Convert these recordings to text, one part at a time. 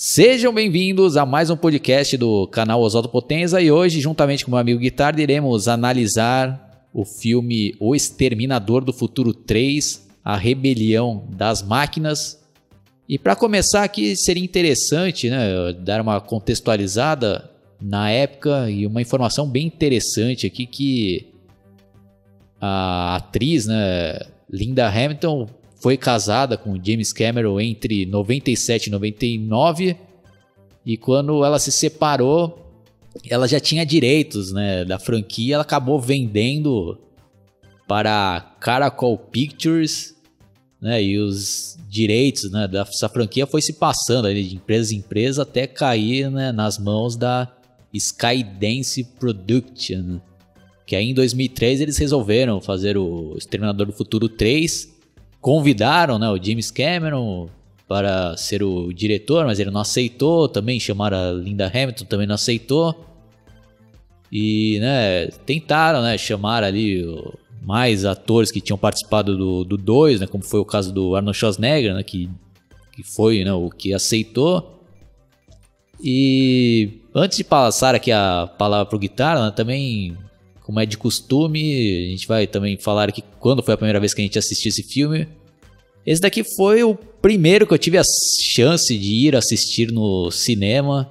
Sejam bem-vindos a mais um podcast do canal Oswaldo Potenza e hoje, juntamente com meu amigo Guitarra, iremos analisar o filme O Exterminador do Futuro 3, A Rebelião das Máquinas. E para começar aqui, seria interessante né, dar uma contextualizada na época e uma informação bem interessante aqui que a atriz, né, Linda Hamilton, foi casada com James Cameron entre 97 e 99 e quando ela se separou, ela já tinha direitos, né, da franquia, ela acabou vendendo para Caracol Pictures, né, e os direitos, né, dessa franquia foi se passando de empresa em empresa até cair, né, nas mãos da Skydance Production, que aí em 2003 eles resolveram fazer o Exterminador do Futuro 3 convidaram né, o James Cameron para ser o diretor, mas ele não aceitou. Também chamaram a Linda Hamilton, também não aceitou. E né, tentaram né, chamar ali mais atores que tinham participado do 2, né, como foi o caso do Arnold Schwarzenegger, né, que, que foi né, o que aceitou. E antes de passar aqui a palavra para o guitarra, né, também como é de costume, a gente vai também falar aqui quando foi a primeira vez que a gente assistiu esse filme. Esse daqui foi o primeiro que eu tive a chance de ir assistir no cinema.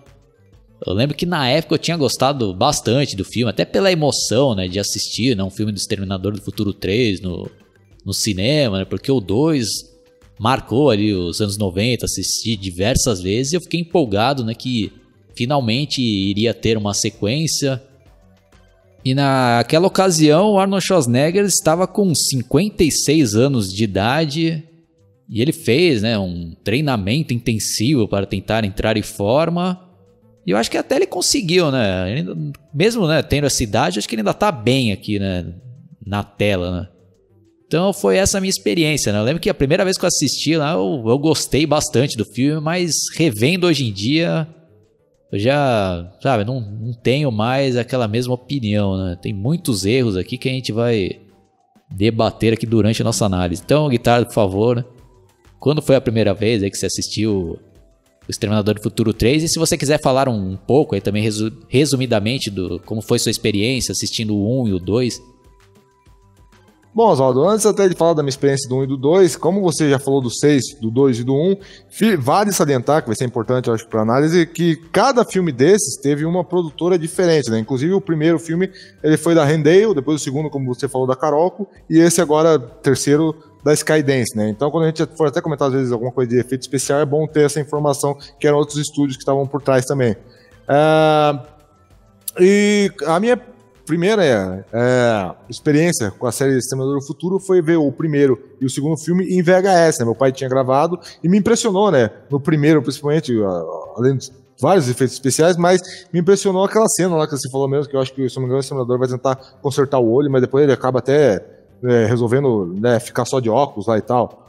Eu lembro que na época eu tinha gostado bastante do filme, até pela emoção, né, de assistir, né, um filme do Exterminador do Futuro 3 no, no cinema, né, porque o 2 marcou ali os anos 90, assisti diversas vezes e eu fiquei empolgado, né, que finalmente iria ter uma sequência. E naquela ocasião, o Arnold Schwarzenegger estava com 56 anos de idade e ele fez né, um treinamento intensivo para tentar entrar em forma. E eu acho que até ele conseguiu, né? Ele, mesmo né, tendo essa idade, acho que ele ainda está bem aqui né, na tela, né? Então foi essa a minha experiência, né? Eu lembro que a primeira vez que eu assisti lá, eu, eu gostei bastante do filme, mas revendo hoje em dia, eu já, sabe, não, não tenho mais aquela mesma opinião, né? Tem muitos erros aqui que a gente vai debater aqui durante a nossa análise. Então, guitarra, por favor, né? quando foi a primeira vez aí que você assistiu o Exterminador do Futuro 3 e se você quiser falar um pouco aí também resumidamente do como foi sua experiência assistindo o 1 e o 2 Bom, Oswaldo, antes até de falar da minha experiência do 1 e do 2, como você já falou do 6, do 2 e do 1, vale salientar, que vai ser importante, acho, para análise, que cada filme desses teve uma produtora diferente, né? Inclusive o primeiro filme, ele foi da Rendale, depois o segundo, como você falou, da Carolco, e esse agora, terceiro, da Skydance, né? Então, quando a gente for até comentar às vezes alguma coisa de efeito especial, é bom ter essa informação, que eram outros estúdios que estavam por trás também. Uh, e a minha primeira é, é, experiência com a série Exterminador do Futuro foi ver o primeiro e o segundo filme em VHS, né? Meu pai tinha gravado e me impressionou, né? No primeiro, principalmente, além de vários efeitos especiais, mas me impressionou aquela cena lá que você falou mesmo, que eu acho que, se não me engano, o Exterminador vai tentar consertar o olho, mas depois ele acaba até é, resolvendo né, ficar só de óculos lá e tal.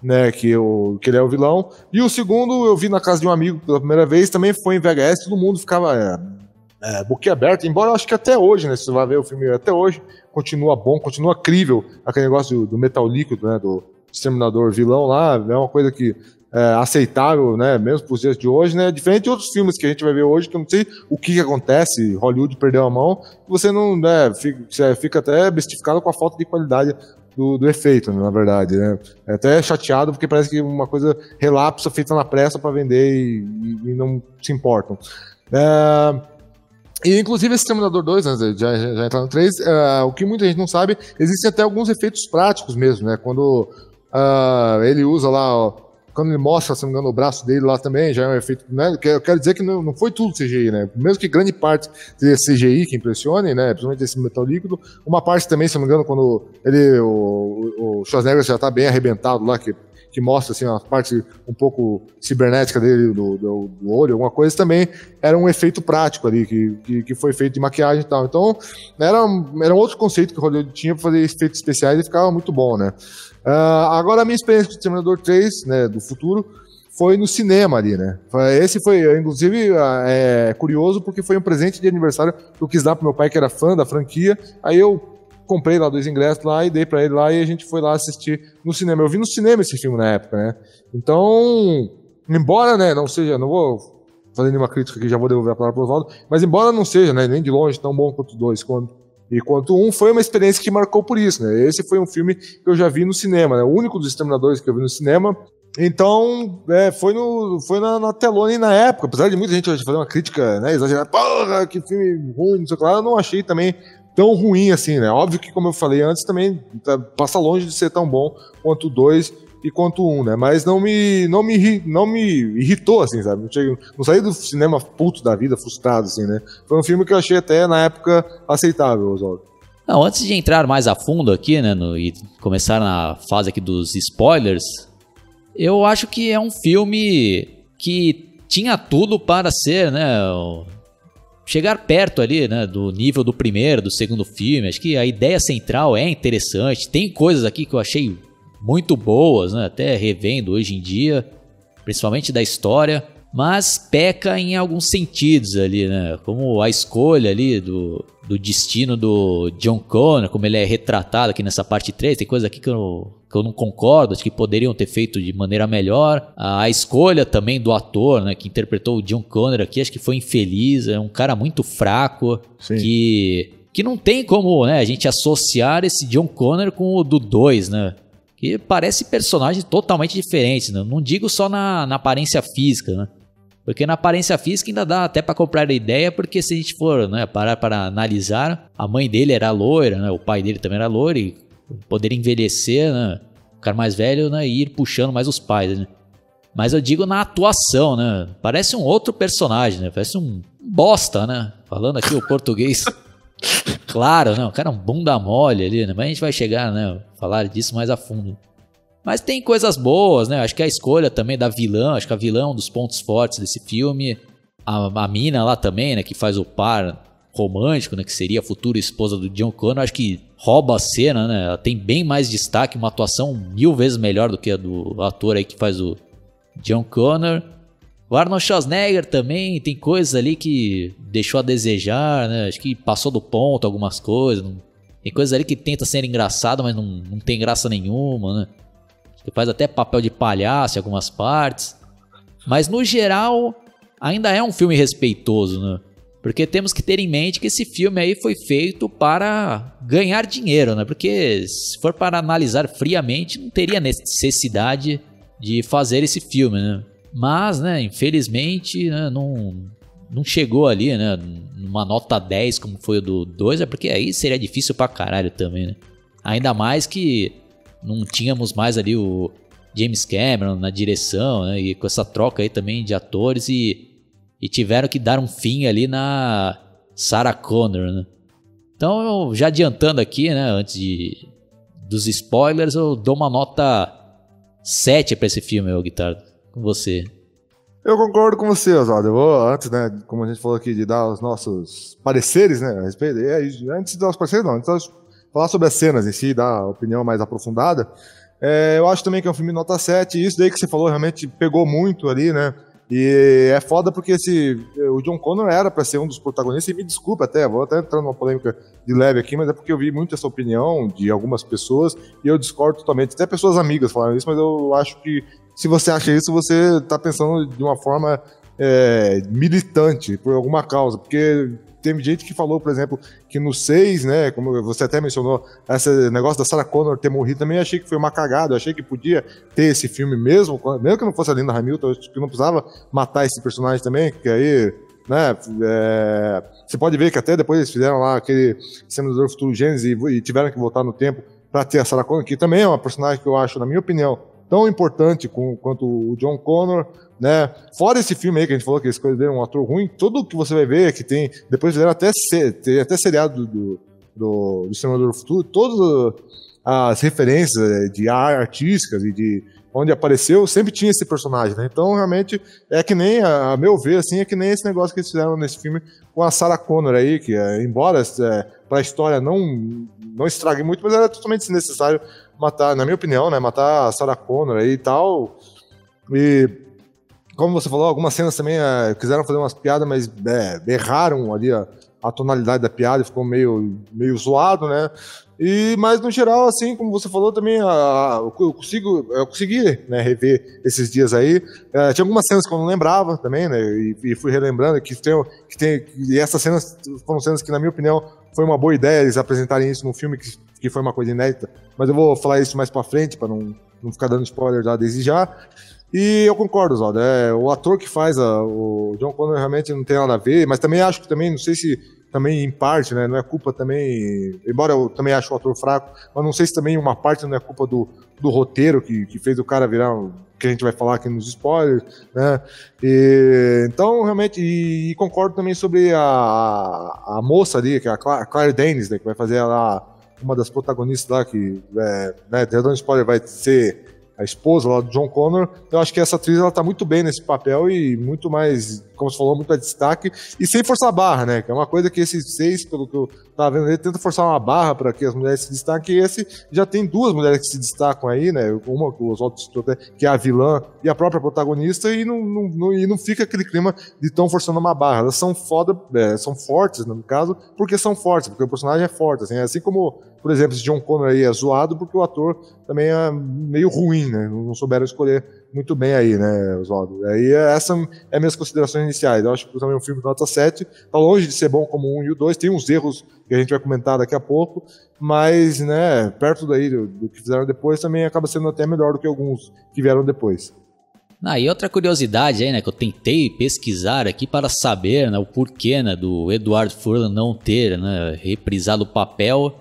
Né, que, o, que ele é o vilão. E o segundo eu vi na casa de um amigo pela primeira vez, também foi em VHS, todo mundo ficava é, é, boquiaberto, embora eu acho que até hoje, né, você vai ver o filme até hoje, continua bom, continua crível, aquele negócio do, do metal líquido, né, do exterminador vilão lá, é uma coisa que é, aceitável, né, mesmo para os dias de hoje, né, diferente de outros filmes que a gente vai ver hoje, que eu não sei o que, que acontece, Hollywood perdeu a mão, você não, né, fica, fica até bestificado com a falta de qualidade do, do, efeito, na verdade, né? É até chateado porque parece que uma coisa relapsa feita na pressa para vender e, e, e, não se importam. É, e inclusive esse Terminador 2, né, já, já, entrar no 3, uh, é, o que muita gente não sabe, existem até alguns efeitos práticos mesmo, né? Quando uh, ele usa lá, ó, quando ele mostra, se não me engano, o braço dele lá também, já é um efeito. Né? Eu quero dizer que não, não foi tudo CGI, né? Mesmo que grande parte seja CGI que impressione, né? Principalmente esse metal líquido, uma parte também, se não me engano, quando ele, o, o Schwarzenegger já está bem arrebentado lá, que que mostra assim, a parte um pouco cibernética dele, do, do, do, olho, alguma coisa, também era um efeito prático ali, que, que, que foi feito de maquiagem e tal. Então, era, era um outro conceito que o Hollywood tinha para fazer efeitos especiais e ficava muito bom, né? Uh, agora, a minha experiência com o Terminator 3, né, do futuro, foi no cinema ali, né? Esse foi, inclusive, ah, é curioso porque foi um presente de aniversário que eu quis dar pro meu pai, que era fã da franquia. Aí eu comprei lá dois ingressos lá e dei para ele lá e a gente foi lá assistir no cinema. Eu vi no cinema esse filme na época, né? Então, embora, né, não seja, não vou fazer nenhuma crítica aqui, já vou devolver a palavra para o Oswaldo, mas embora não seja, né, nem de longe tão bom quanto dois, quanto, e quanto um, foi uma experiência que marcou por isso, né, esse foi um filme que eu já vi no cinema, né, o único dos Exterminadores que eu vi no cinema, então, é, foi, no, foi na, na telona e na época, apesar de muita gente fazer uma crítica né, exagerada, porra, que filme ruim, não sei o que lá, eu não achei também tão ruim assim, né? Óbvio que, como eu falei antes, também tá, passa longe de ser tão bom quanto o 2 e quanto o 1, um, né? Mas não me, não, me, não me irritou, assim, sabe? Não, cheguei, não saí do cinema puto da vida, frustrado, assim, né? Foi um filme que eu achei até, na época, aceitável, Oswaldo. Não, antes de entrar mais a fundo aqui, né, no, e começar na fase aqui dos spoilers, eu acho que é um filme que tinha tudo para ser, né? Chegar perto ali, né, do nível do primeiro, do segundo filme. Acho que a ideia central é interessante. Tem coisas aqui que eu achei muito boas, né? Até revendo hoje em dia, principalmente da história mas peca em alguns sentidos ali, né? Como a escolha ali do, do destino do John Connor, como ele é retratado aqui nessa parte 3, tem coisa aqui que eu, que eu não concordo, acho que poderiam ter feito de maneira melhor. A, a escolha também do ator, né, que interpretou o John Connor aqui, acho que foi infeliz, é um cara muito fraco, Sim. que que não tem como, né, a gente associar esse John Connor com o do 2, né? Que parece personagens totalmente diferentes, né? Não digo só na, na aparência física, né? Porque na aparência física ainda dá até para comprar a ideia, porque se a gente for né, parar para analisar, a mãe dele era loira, né, o pai dele também era loiro, e poder envelhecer, né, ficar mais velho né, e ir puxando mais os pais. Né. Mas eu digo na atuação, né? Parece um outro personagem, né? Parece um bosta, né? Falando aqui o português. claro, o cara é um bunda mole ali, né? Mas a gente vai chegar, né? Falar disso mais a fundo. Mas tem coisas boas, né? Acho que a escolha também da vilã, acho que a vilã é um dos pontos fortes desse filme. A, a mina lá também, né? Que faz o par romântico, né? Que seria a futura esposa do John Connor. Acho que rouba a cena, né? Ela tem bem mais destaque, uma atuação mil vezes melhor do que a do ator aí que faz o John Connor. O Arnold Schwarzenegger também tem coisas ali que deixou a desejar, né? Acho que passou do ponto algumas coisas. Não... Tem coisas ali que tenta ser engraçado, mas não, não tem graça nenhuma, né? Que faz até papel de palhaço em algumas partes. Mas no geral, ainda é um filme respeitoso, né? Porque temos que ter em mente que esse filme aí foi feito para ganhar dinheiro, né? Porque se for para analisar friamente, não teria necessidade de fazer esse filme, né? Mas, né, infelizmente, né, não, não chegou ali, né, numa nota 10 como foi o do 2, é porque aí seria difícil pra caralho também, né? Ainda mais que não tínhamos mais ali o James Cameron na direção, né? E com essa troca aí também de atores e, e tiveram que dar um fim ali na Sarah Connor, né? Então, eu, já adiantando aqui, né, antes de, dos spoilers, eu dou uma nota 7 para esse filme, o Guitardo, com você. Eu concordo com você, Oswaldo. Eu vou, antes, né, como a gente falou aqui, de dar os nossos pareceres, né, a respeito, é, antes de dar os pareceres, não, antes de falar sobre as cenas em si, dar opinião mais aprofundada, é, eu acho também que é um filme nota 7, e isso daí que você falou realmente pegou muito ali, né? E é foda porque esse, o John Connor era para ser um dos protagonistas, e me desculpa até, vou até entrar numa polêmica de leve aqui, mas é porque eu vi muito essa opinião de algumas pessoas e eu discordo totalmente. Até pessoas amigas falaram isso, mas eu acho que se você acha isso, você está pensando de uma forma é, militante por alguma causa, porque teve gente que falou, por exemplo, que no 6, né, como você até mencionou, esse negócio da Sarah Connor ter morrido também, achei que foi uma cagada, achei que podia ter esse filme mesmo, mesmo que não fosse a Linda Hamilton, acho que não precisava matar esse personagem também, que aí, né, é, você pode ver que até depois eles fizeram lá aquele Senador Futuro Gênesis e, e tiveram que voltar no tempo para ter a Sarah Connor, que também é uma personagem que eu acho, na minha opinião, tão importante com, quanto o John Connor, né? Fora esse filme aí que a gente falou que escolheram um ator ruim, tudo que você vai ver que tem. Depois fizeram até, até seriado do, do, do Exterminador do Futuro, todas as referências eh, de artísticas e de onde apareceu, sempre tinha esse personagem, né? Então, realmente, é que nem, a, a, meu ver, assim, é que nem esse negócio que eles fizeram nesse filme com a Sarah Connor aí, que, é, embora é, para a história não, não estrague muito, mas era totalmente desnecessário matar, na minha opinião, né? Matar a Sarah Connor aí e tal. E como você falou, algumas cenas também é, quiseram fazer umas piadas, mas é, erraram ali a, a, tonalidade da piada, ficou meio, meio zoado, né? E, mas no geral, assim, como você falou também, a, eu, consigo, eu consegui né, rever esses dias aí. É, tinha algumas cenas que eu não lembrava também, né? E, e fui relembrando que tem, que tem. E essas cenas foram cenas que, na minha opinião, foi uma boa ideia eles apresentarem isso num filme que, que foi uma coisa inédita. Mas eu vou falar isso mais pra frente, para não, não ficar dando spoiler já desde já. E eu concordo, Oswaldo. É, o ator que faz a, o John Connor realmente não tem nada a ver, mas também acho que também, não sei se também em parte, né, não é culpa também, embora eu também acho o ator fraco, mas não sei se também uma parte não é culpa do, do roteiro que, que fez o cara virar que a gente vai falar aqui nos spoilers, né? E, então, realmente, e, e, concordo também sobre a, a moça ali, que é a Claire, a Claire Danes, né, que vai fazer lá uma das protagonistas lá, que, é, né, dando spoiler, vai ser a esposa lá do John Connor. Eu acho que essa atriz ela tá muito bem nesse papel e muito mais, como você falou, muito mais destaque e sem forçar a barra, né? Que é uma coisa que esses seis, pelo que eu tava vendo, ele tenta forçar uma barra para que as mulheres se destaquem. E esse já tem duas mulheres que se destacam aí, né? Uma que outros que é a vilã e a própria protagonista e não, não, não, e não fica aquele clima de tão forçando uma barra. Elas são foda, é, são fortes, no caso, porque são fortes, porque o personagem é forte. Assim, assim como por exemplo, esse John Connor aí é zoado porque o ator também é meio ruim, né? Não souberam escolher muito bem aí, né, Oswaldo? Aí essa é minhas considerações iniciais. Eu acho que também é um filme nota 7. Tá longe de ser bom como 1 e o 2. Tem uns erros que a gente vai comentar daqui a pouco, mas, né, perto daí do, do que fizeram depois também acaba sendo até melhor do que alguns que vieram depois. Ah, e outra curiosidade aí, né, que eu tentei pesquisar aqui para saber, né, o porquê, né, do Edward Furlan não ter, né, reprisado o papel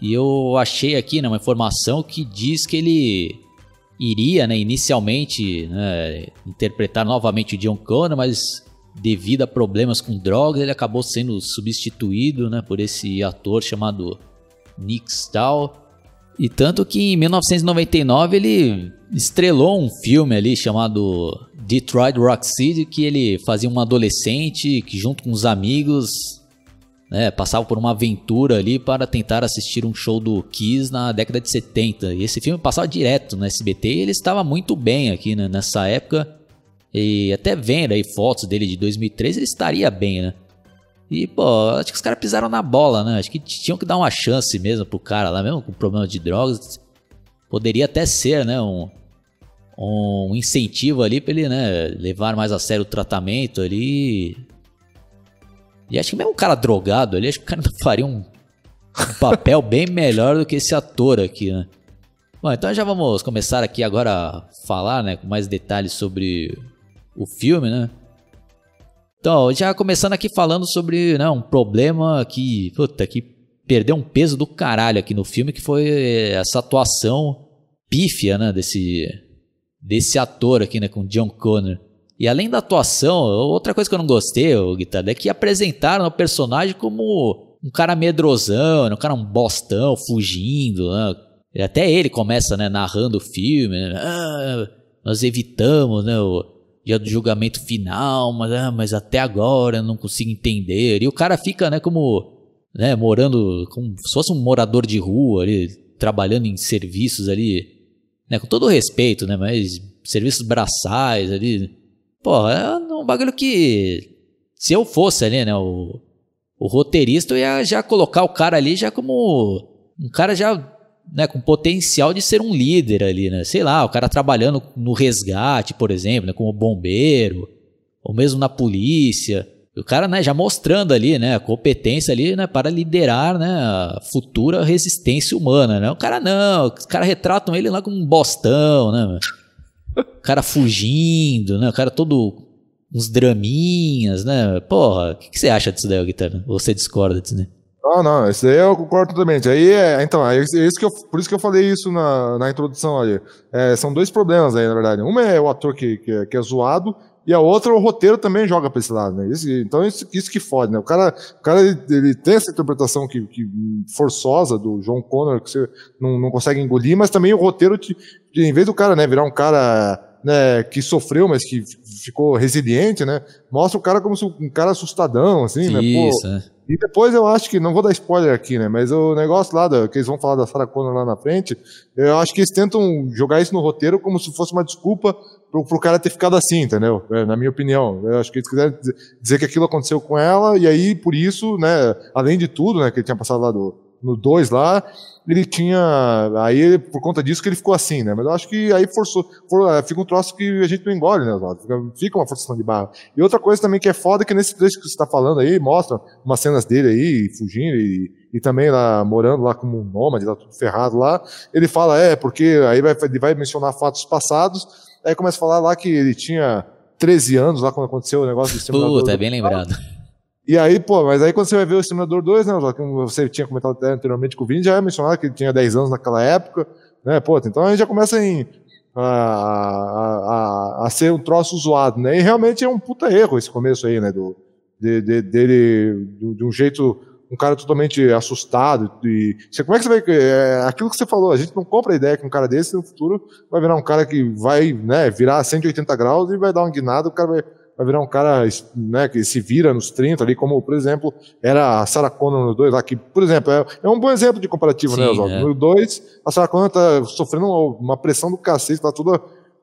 e eu achei aqui né, uma informação que diz que ele iria né, inicialmente né, interpretar novamente o John Connor, mas devido a problemas com drogas ele acabou sendo substituído né, por esse ator chamado Nick Stahl. E tanto que em 1999 ele estrelou um filme ali chamado Detroit Rock City, que ele fazia um adolescente que junto com os amigos né, passava por uma aventura ali para tentar assistir um show do Kiss na década de 70. E esse filme passava direto no SBT e ele estava muito bem aqui né, nessa época. E até vendo aí fotos dele de 2003, ele estaria bem, né? E, pô, acho que os caras pisaram na bola, né? Acho que tinham que dar uma chance mesmo pro cara lá, mesmo com problema de drogas. Poderia até ser, né, um, um incentivo ali pra ele, né, levar mais a sério o tratamento ali e acho que mesmo um cara drogado ali, acho que o cara faria um, um papel bem melhor do que esse ator aqui, né? Bom, então já vamos começar aqui agora a falar, né, com mais detalhes sobre o filme, né? Então, já começando aqui falando sobre né, um problema que, puta, que perdeu um peso do caralho aqui no filme, que foi essa atuação pífia, né, desse, desse ator aqui, né, com John Connor. E além da atuação, outra coisa que eu não gostei, Guitarra, é que apresentaram o personagem como um cara medrosão, um cara um bostão, fugindo. Né? Até ele começa né, narrando o filme. Né? Ah, nós evitamos né, o dia do julgamento final, mas, ah, mas até agora eu não consigo entender. E o cara fica né, como né, morando, como se fosse um morador de rua, ali, trabalhando em serviços ali, né, com todo respeito, né, mas serviços braçais ali Pô, é um bagulho que. Se eu fosse ali, né, o, o roteirista, ia já colocar o cara ali já como. Um cara já. Né, com potencial de ser um líder ali, né? Sei lá, o cara trabalhando no resgate, por exemplo, né, como bombeiro, ou mesmo na polícia. O cara, né, já mostrando ali, né, a competência ali, né, para liderar, né, a futura resistência humana, né? O cara não, os caras retratam ele lá como um bostão, né? O cara fugindo, né? O cara todo uns draminhas, né? Porra, o que, que, você acha disso daí, Guitarra? Ou você discorda disso, né? Não, não, isso aí eu concordo totalmente. Aí é, então, é isso que eu, por isso que eu falei isso na, na introdução ali. É, são dois problemas aí, na verdade. Um é o ator que, que, é, que é zoado, e a outra, o roteiro também joga para esse lado, né? Isso, então, isso, isso que fode, né? O cara, o cara ele, ele tem essa interpretação que, que, forçosa do John Connor, que você não, não consegue engolir, mas também o roteiro, te, em vez do cara né, virar um cara né, que sofreu, mas que ficou resiliente, né? Mostra o cara como um cara assustadão, assim, né? Pô, é. E depois eu acho que, não vou dar spoiler aqui, né? Mas o negócio lá, da, que eles vão falar da Sarah Connor lá na frente, eu acho que eles tentam jogar isso no roteiro como se fosse uma desculpa pro, pro cara ter ficado assim, entendeu? É, na minha opinião. Eu acho que eles quiseram dizer que aquilo aconteceu com ela, e aí, por isso, né, além de tudo, né, que ele tinha passado lá do, no 2 lá, ele tinha. Aí, por conta disso, que ele ficou assim, né? Mas eu acho que aí forçou. For, é, fica um troço que a gente não engole, né, Fica, fica uma forçação de barra. E outra coisa também que é foda é que nesse trecho que você está falando aí, mostra umas cenas dele aí, fugindo e, e também lá morando lá como um nômade, lá tudo ferrado lá. Ele fala, é, porque aí vai, ele vai mencionar fatos passados, aí começa a falar lá que ele tinha 13 anos lá quando aconteceu o negócio do Puta, é bem lembrado. E aí, pô, mas aí quando você vai ver o Exterminador 2, né, como você tinha comentado até anteriormente com o Vini, já é mencionado que ele tinha 10 anos naquela época, né, pô, então a gente já começa em, a, a, a, a, ser um troço zoado, né, e realmente é um puta erro esse começo aí, né, do, de, de, dele, de, de um jeito, um cara totalmente assustado, e você, como é que você vai, é, aquilo que você falou, a gente não compra a ideia que um cara desse no futuro vai virar um cara que vai, né, virar 180 graus e vai dar uma guinada, o cara vai vai virar um cara né, que se vira nos 30 ali, como, por exemplo, era a Sarah Connor no 2 lá, que, por exemplo, é, é um bom exemplo de comparativo, né, Sim, né, Oswaldo? É. No 2, a Sarah Connor tá sofrendo uma pressão do cacete, tá toda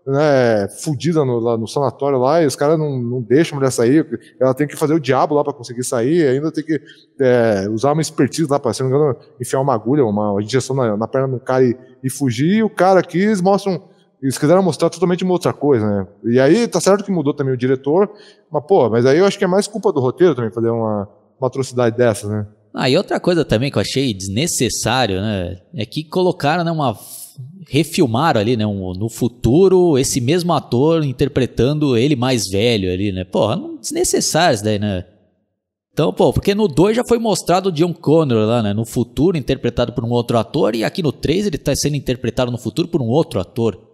né, fudida no, lá no sanatório lá, e os caras não, não deixam a mulher sair, ela tem que fazer o diabo lá para conseguir sair, ainda tem que é, usar uma expertise lá para, se não me engano, enfiar uma agulha, uma injeção na, na perna do cara e, e fugir, e o cara aqui, eles mostram eles quiseram mostrar totalmente uma outra coisa, né? E aí tá certo que mudou também o diretor, mas pô, mas aí eu acho que é mais culpa do roteiro também fazer uma, uma atrocidade dessa, né? Ah, e outra coisa também que eu achei desnecessário, né? É que colocaram né, uma. Refilmaram ali, né? Um, no futuro, esse mesmo ator interpretando ele mais velho ali, né? Porra, desnecessário isso daí, né? Então, pô, porque no 2 já foi mostrado o John Connor lá, né? No futuro, interpretado por um outro ator, e aqui no 3 ele tá sendo interpretado no futuro por um outro ator.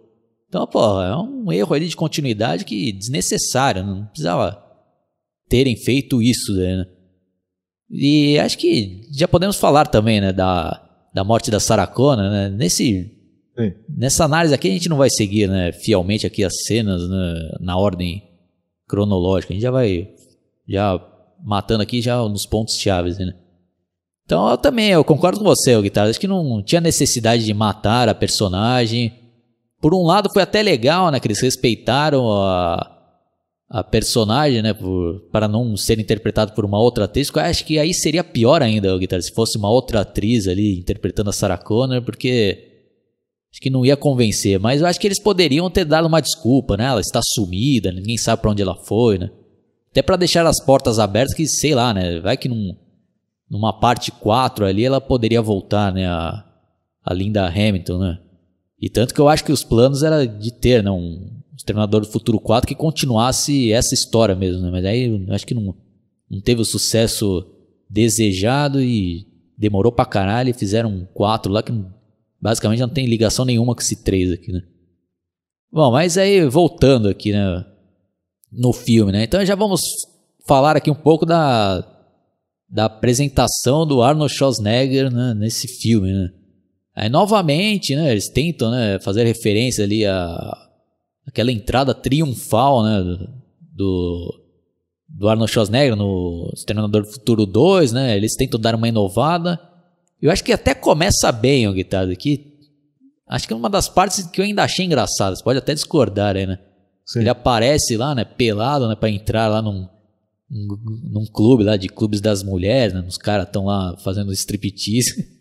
Então, pô, é um erro ali de continuidade que desnecessário, não precisava terem feito isso, né? E acho que já podemos falar também, né, da, da morte da Sarah Connor, né? Nesse Sim. nessa análise aqui a gente não vai seguir, né, fielmente aqui as cenas né, na ordem cronológica. A gente já vai já matando aqui já nos pontos chaves, né? Então eu também, eu concordo com você, o Guitarra. Acho que não tinha necessidade de matar a personagem. Por um lado foi até legal, né, que eles respeitaram a, a personagem, né, por, para não ser interpretado por uma outra atriz. Eu acho que aí seria pior ainda, Guitar, se fosse uma outra atriz ali interpretando a Sarah Connor, porque acho que não ia convencer. Mas eu acho que eles poderiam ter dado uma desculpa, né? Ela está sumida, ninguém sabe para onde ela foi, né? Até para deixar as portas abertas, que sei lá, né? Vai que num, numa parte 4 ali ela poderia voltar, né? A, a Linda Hamilton, né? E tanto que eu acho que os planos era de ter né, um Exterminador do Futuro 4 que continuasse essa história mesmo, né? Mas aí eu acho que não, não teve o sucesso desejado e demorou pra caralho e fizeram um 4 lá que basicamente não tem ligação nenhuma com esse 3 aqui, né? Bom, mas aí voltando aqui, né? No filme, né? Então já vamos falar aqui um pouco da, da apresentação do Arnold Schwarzenegger né, nesse filme, né? Aí novamente, né, eles tentam, né, fazer referência ali a aquela entrada triunfal, né, do, do Arnold Schwarzenegger no Exterminador do Futuro 2, né? Eles tentam dar uma inovada. Eu acho que até começa bem o guitarra aqui. Acho que é uma das partes que eu ainda achei engraçadas. Pode até discordar aí, né? Sim. Ele aparece lá, né, pelado, né, para entrar lá num, num, num clube lá de clubes das mulheres, né? Os caras estão lá fazendo striptease.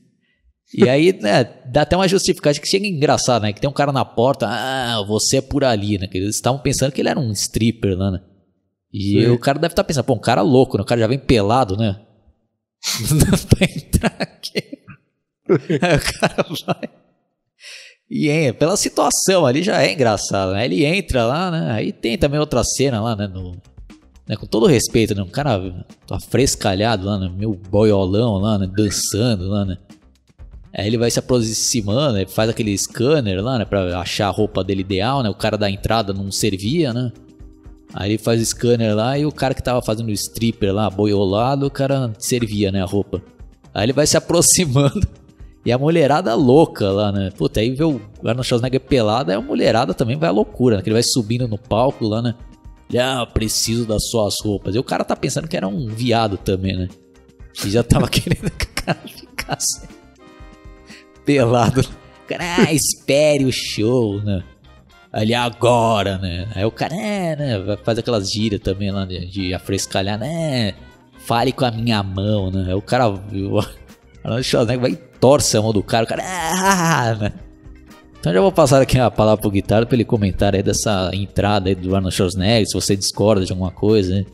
E aí, né, dá até uma justificativa que chega engraçado, né? Que tem um cara na porta, ah, você é por ali, né? Que eles estavam pensando que ele era um stripper lá, né? E Sim. o cara deve estar tá pensando, pô, um cara louco, né? O cara já vem pelado, né? pra entrar aqui. aí o cara vai. E é, pela situação ali já é engraçado, né? Ele entra lá, né? Aí tem também outra cena lá, né? No, né? Com todo respeito, né? Um cara afrescalhado lá, né? Meu boiolão lá, né? Dançando lá, né? Aí ele vai se aproximando, faz aquele scanner lá, né, pra achar a roupa dele ideal, né? O cara da entrada não servia, né? Aí ele faz o scanner lá e o cara que tava fazendo o stripper lá, boiolado, o cara servia, né, a roupa. Aí ele vai se aproximando e a mulherada louca lá, né? Puta, aí vê o Arnold Schwarzenegger pelado, aí a mulherada também vai à loucura, né? Que ele vai subindo no palco lá, né? Ah, preciso das suas roupas. E o cara tá pensando que era um viado também, né? E já tava querendo que o cara ficasse pelado. Cara, ah, espere o show, né? Ali agora, né? Aí o cara, é, né? Faz aquelas gírias também lá de, de afrescalhar, né? Fale com a minha mão, né? Aí o cara, o Arnold Schwarzenegger vai e torce a mão do cara, o cara, ah, né? Então já vou passar aqui a palavra pro Guitarra pra ele comentar aí dessa entrada aí do Arnold Schwarzenegger, se você discorda de alguma coisa, né?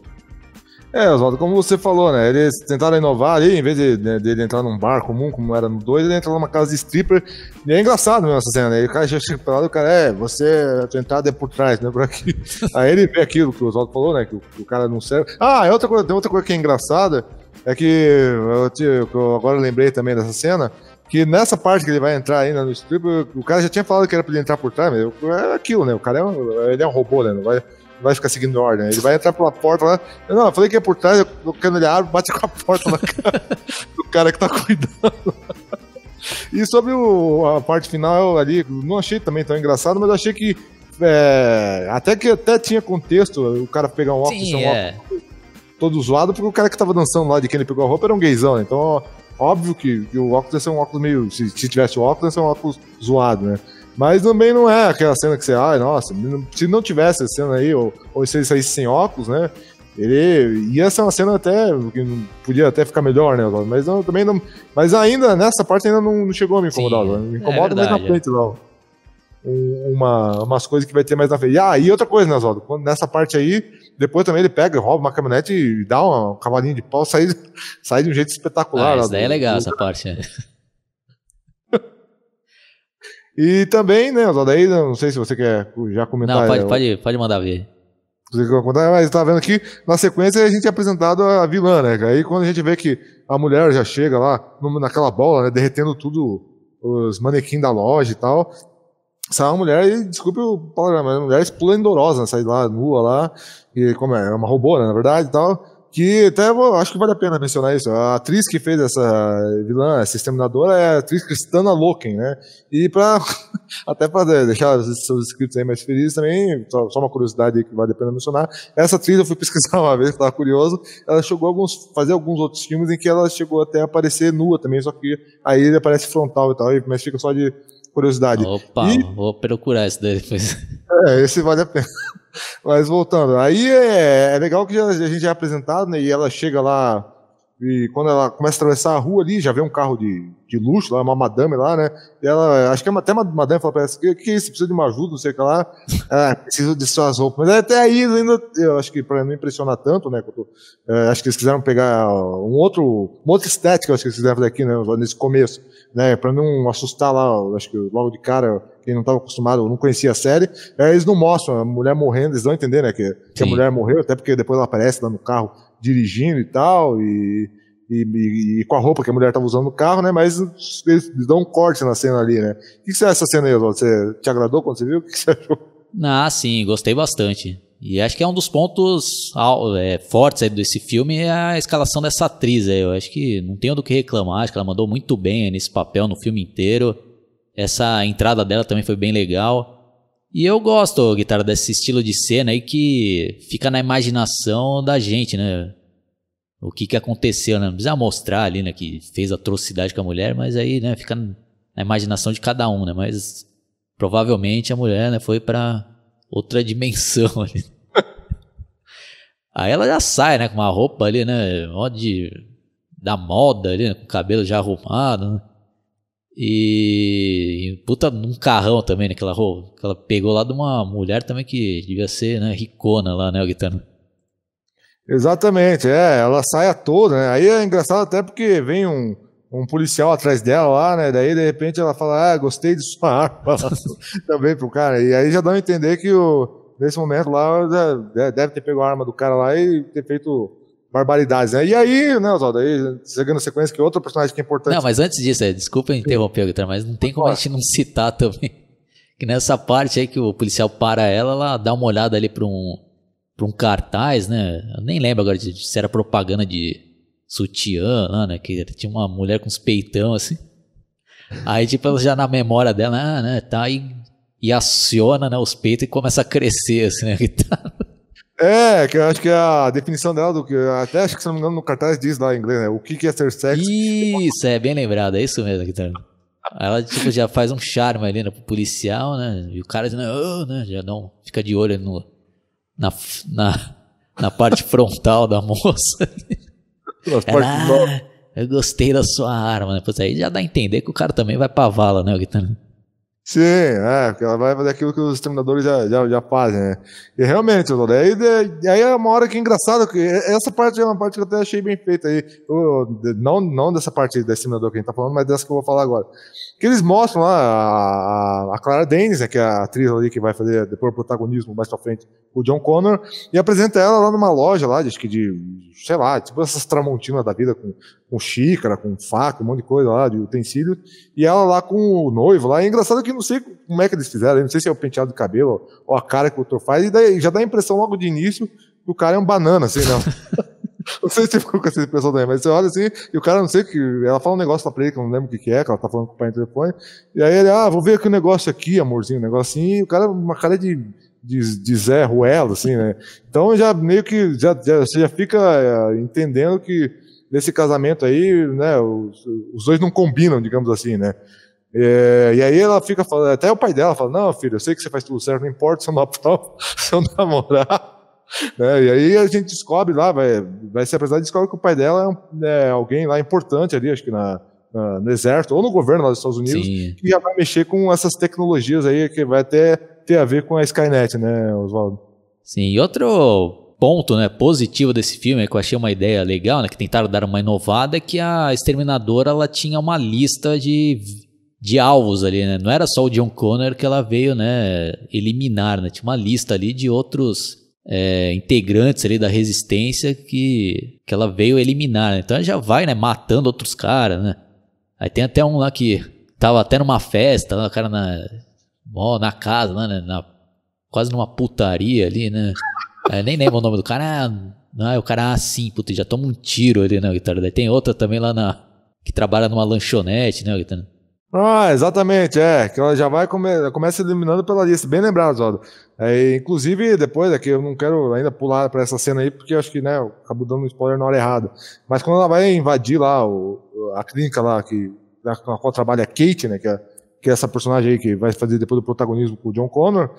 É, Oswaldo, como você falou, né? Eles tentaram inovar ali, em vez de, de, de ele entrar num bar comum, como era no 2, ele entrou numa casa de stripper. E é engraçado mesmo essa cena, né? O cara já chega pra lá e o cara, é, você, a tua entrada é por trás, né? Por aqui. Aí ele vê aquilo que o Oswaldo falou, né? Que o, o, cara não serve. Ah, é outra coisa, tem outra coisa que é engraçada, é que eu, eu agora lembrei também dessa cena, que nessa parte que ele vai entrar ainda no stripper, o cara já tinha falado que era pra ele entrar por trás, mas é aquilo, né? O cara é um, ele é um robô, né? Não vai vai ficar seguindo ordem. Ele vai entrar pela porta lá. Eu, não, eu falei que é por trás, quando ele abre, bate com a porta na cara do cara que tá cuidando. E sobre o, a parte final ali, não achei também tão engraçado, mas achei que é, até que até tinha contexto o cara pegar um óculos, Sim, um é. óculos todo zoado, porque o cara que tava dançando lá de quem ele pegou a roupa era um gaysão, né? Então, óbvio que, que, o óculos ia ser um óculos meio. Se, se tivesse o óculos, ia ser um óculos zoado, né? Mas também não é aquela cena que você, ai, nossa, se não tivesse essa cena aí, ou, ou se ele saísse sem óculos, né? Ele ia ser uma cena até que podia até ficar melhor, né? Mas não, também não. Mas ainda nessa parte ainda não, chegou a me incomodar. Sim, me incomoda é mais na frente lá. Uma, umas coisas que vai ter mais na frente. Ah, e outra coisa, né, Oswaldo? Nessa parte aí, depois também ele pega, rouba uma caminhonete e dá um cavalinho de pau, sai, sai de um jeito espetacular. Ah, isso daí é legal, essa parte. E também, né, daí não sei se você quer já comentar. Não, pode, pode, pode mandar ver. Você quer contar, mas tá vendo aqui, na sequência a gente é apresentado a vilã, né? Aí quando a gente vê que a mulher já chega lá, naquela bola, né, derretendo tudo, os manequins da loja e tal, sai uma mulher, e desculpe o palavrão, mas uma mulher esplendorosa, né, sai lá, nua lá, e como é, é uma robô, né, na verdade e tal, que até vou, acho que vale a pena mencionar isso. A atriz que fez essa vilã, essa exterminadora, é a atriz Cristana Loken, né? E para até para deixar os seus inscritos aí mais felizes também, só, só, uma curiosidade que vale a pena mencionar. Essa atriz eu fui pesquisar uma vez, estava curioso. Ela chegou a alguns, fazer alguns outros filmes em que ela chegou até a aparecer nua também, só que aí ele aparece frontal e tal, mas fica só de curiosidade. Opa, e, vou procurar esse daí depois. É, esse vale a pena. Mas voltando, aí é, é legal que já, a gente é apresentado, né? E ela chega lá, e quando ela começa a atravessar a rua ali, já vê um carro de, de luxo lá, uma madame lá, né? E ela, acho que é até uma madame fala pra ela, que, que é isso? Precisa de uma ajuda, não sei o que lá. É, precisa de suas roupas. Mas até aí ainda, eu acho que pra não impressionar tanto, né? É, acho que eles quiseram pegar um outro, uma outra estética, acho que eles quiseram fazer aqui, né? Nesse começo, né? Pra não assustar lá, acho que logo de cara, quem não estava acostumado, não conhecia a série, é, eles não mostram a mulher morrendo, eles vão entender, né? Que, que a mulher morreu, até porque depois ela aparece lá no carro dirigindo e tal, e e, e, e, com a roupa que a mulher estava usando no carro, né? Mas eles dão um corte na cena ali, né? O que, você acha dessa cena aí, Oswaldo? Você te agradou quando você viu? O que, você achou? Ah, sim, gostei bastante. E acho que é um dos pontos é, fortes desse filme é a escalação dessa atriz. Aí. Eu acho que não tenho do que reclamar, acho que ela mandou muito bem nesse papel no filme inteiro. Essa entrada dela também foi bem legal. E eu gosto, guitarra, desse estilo de cena aí que fica na imaginação da gente, né? o que, que aconteceu, né? Não precisa mostrar ali, né, que fez atrocidade com a mulher, mas aí, né, fica na imaginação de cada um, né? Mas provavelmente a mulher, né, foi para outra dimensão ali. aí ela já sai, né, com uma roupa ali, né, de da moda ali, né, com o cabelo já arrumado, né? E, puta num carrão também, né, que ela, que ela pegou lá de uma mulher também que devia ser, né, ricona lá, né, o guitarra. Exatamente, é, ela sai a toda, né? Aí é engraçado até porque vem um, um policial atrás dela lá, né? Daí de repente ela fala, ah, gostei de sua arma também pro cara. E aí já dá a entender que o, nesse momento lá deve ter pego a arma do cara lá e ter feito barbaridades, né? E aí, né, Oswaldo, aí, seguindo a sequência, que outro personagem que é importante. Não, mas antes disso, é, desculpa interromper, Guitar, mas não tem como a gente não citar também. Que nessa parte aí que o policial para ela, ela dá uma olhada ali para um um cartaz, né? Eu nem lembro agora de, se era propaganda de sutiã, lá, né? Que tinha uma mulher com os peitão assim. Aí, tipo, ela já na memória dela, ah, né? Tá aí e aciona né, os peitos e começa a crescer, assim, né? É, que eu acho que é a definição dela do que. Até acho que, se não me engano, no cartaz diz lá em inglês, né? O que, que é ser sexy. Isso, é bem lembrado, é isso mesmo, Guitarra. ela, tipo, já faz um charme ali né, pro policial, né? E o cara oh, né, já não fica de olho no, na, na, na parte frontal da moça. Ela, ah, eu gostei da sua arma, né? Pois aí já dá a entender que o cara também vai pra vala, né, Guitarra? Sim, é, porque ela vai fazer aquilo que os exterminadores já, já, já fazem, né? E realmente, aí, aí é uma hora que é engraçado, que essa parte é uma parte que eu até achei bem feita aí. Eu, não, não dessa parte do exterminador que a gente tá falando, mas dessa que eu vou falar agora. Que eles mostram lá a, a Clara Danes, né, que é a atriz ali que vai fazer depois o protagonismo mais pra frente, o John Connor, e apresenta ela lá numa loja lá, acho que de, sei lá, tipo essas tramontinas da vida com, com xícara, com faca, um monte de coisa lá, de utensílios, e ela lá com o noivo lá. É engraçado que não sei como é que eles fizeram, não sei se é o penteado de cabelo ou a cara que o autor faz, e daí já dá a impressão logo de início que o cara é um banana, assim, não. não sei se você ficou com essa impressão também, mas você olha assim, e o cara não sei que. Ela fala um negócio lá pra ele, que eu não lembro o que, que é, que ela tá falando com o pai no telefone. E aí ele, ah, vou ver aqui o um negócio aqui, amorzinho, um negocinho, e o cara, uma cara de, de, de Zé Ruelo, assim, né? Então já meio que já, já, você já fica é, entendendo que nesse casamento aí, né, os, os dois não combinam, digamos assim, né? É, e aí ela fica falando, até o pai dela fala, não, filho, eu sei que você faz tudo certo, não importa se eu não aprovo, se eu namorar. É, e aí a gente descobre lá, vai, vai se apresentar descobre que o pai dela é, um, é, alguém lá importante ali, acho que na, na, no exército ou no governo lá dos Estados Unidos, Sim. que já vai mexer com essas tecnologias aí que vai até ter a ver com a Skynet, né, Oswaldo? Sim, e outro ponto né, positivo desse filme, que eu achei uma ideia legal, né, que tentaram dar uma inovada, é que a Exterminadora ela tinha uma lista de, de alvos ali, né? Não era só o John Connor que ela veio né, eliminar, né? Tinha uma lista ali de outros é, integrantes ali da resistência que, que ela veio eliminar. Né? Então ela já vai, né, matando outros caras, né? Aí tem até um lá que tava até numa festa, o cara na, ó, na casa, né, na, quase numa putaria ali, né? Aí nem lembro o nome do cara. Ah, não, o cara, assim, puta, já toma um tiro ali, né, guitarra. Daí tem outra também lá na. que trabalha numa lanchonete, né, guitarra. Ah, exatamente, é. Que ela já vai come, começa eliminando pela lista, bem lembrado, Zoldo. É, inclusive, depois, é que eu não quero ainda pular para essa cena aí, porque acho que, né, eu acabo dando um spoiler na hora errada. Mas quando ela vai invadir lá o, a clínica lá, que, na qual trabalha a Kate, né, que é, que é essa personagem aí que vai fazer depois do protagonismo com o John Connor,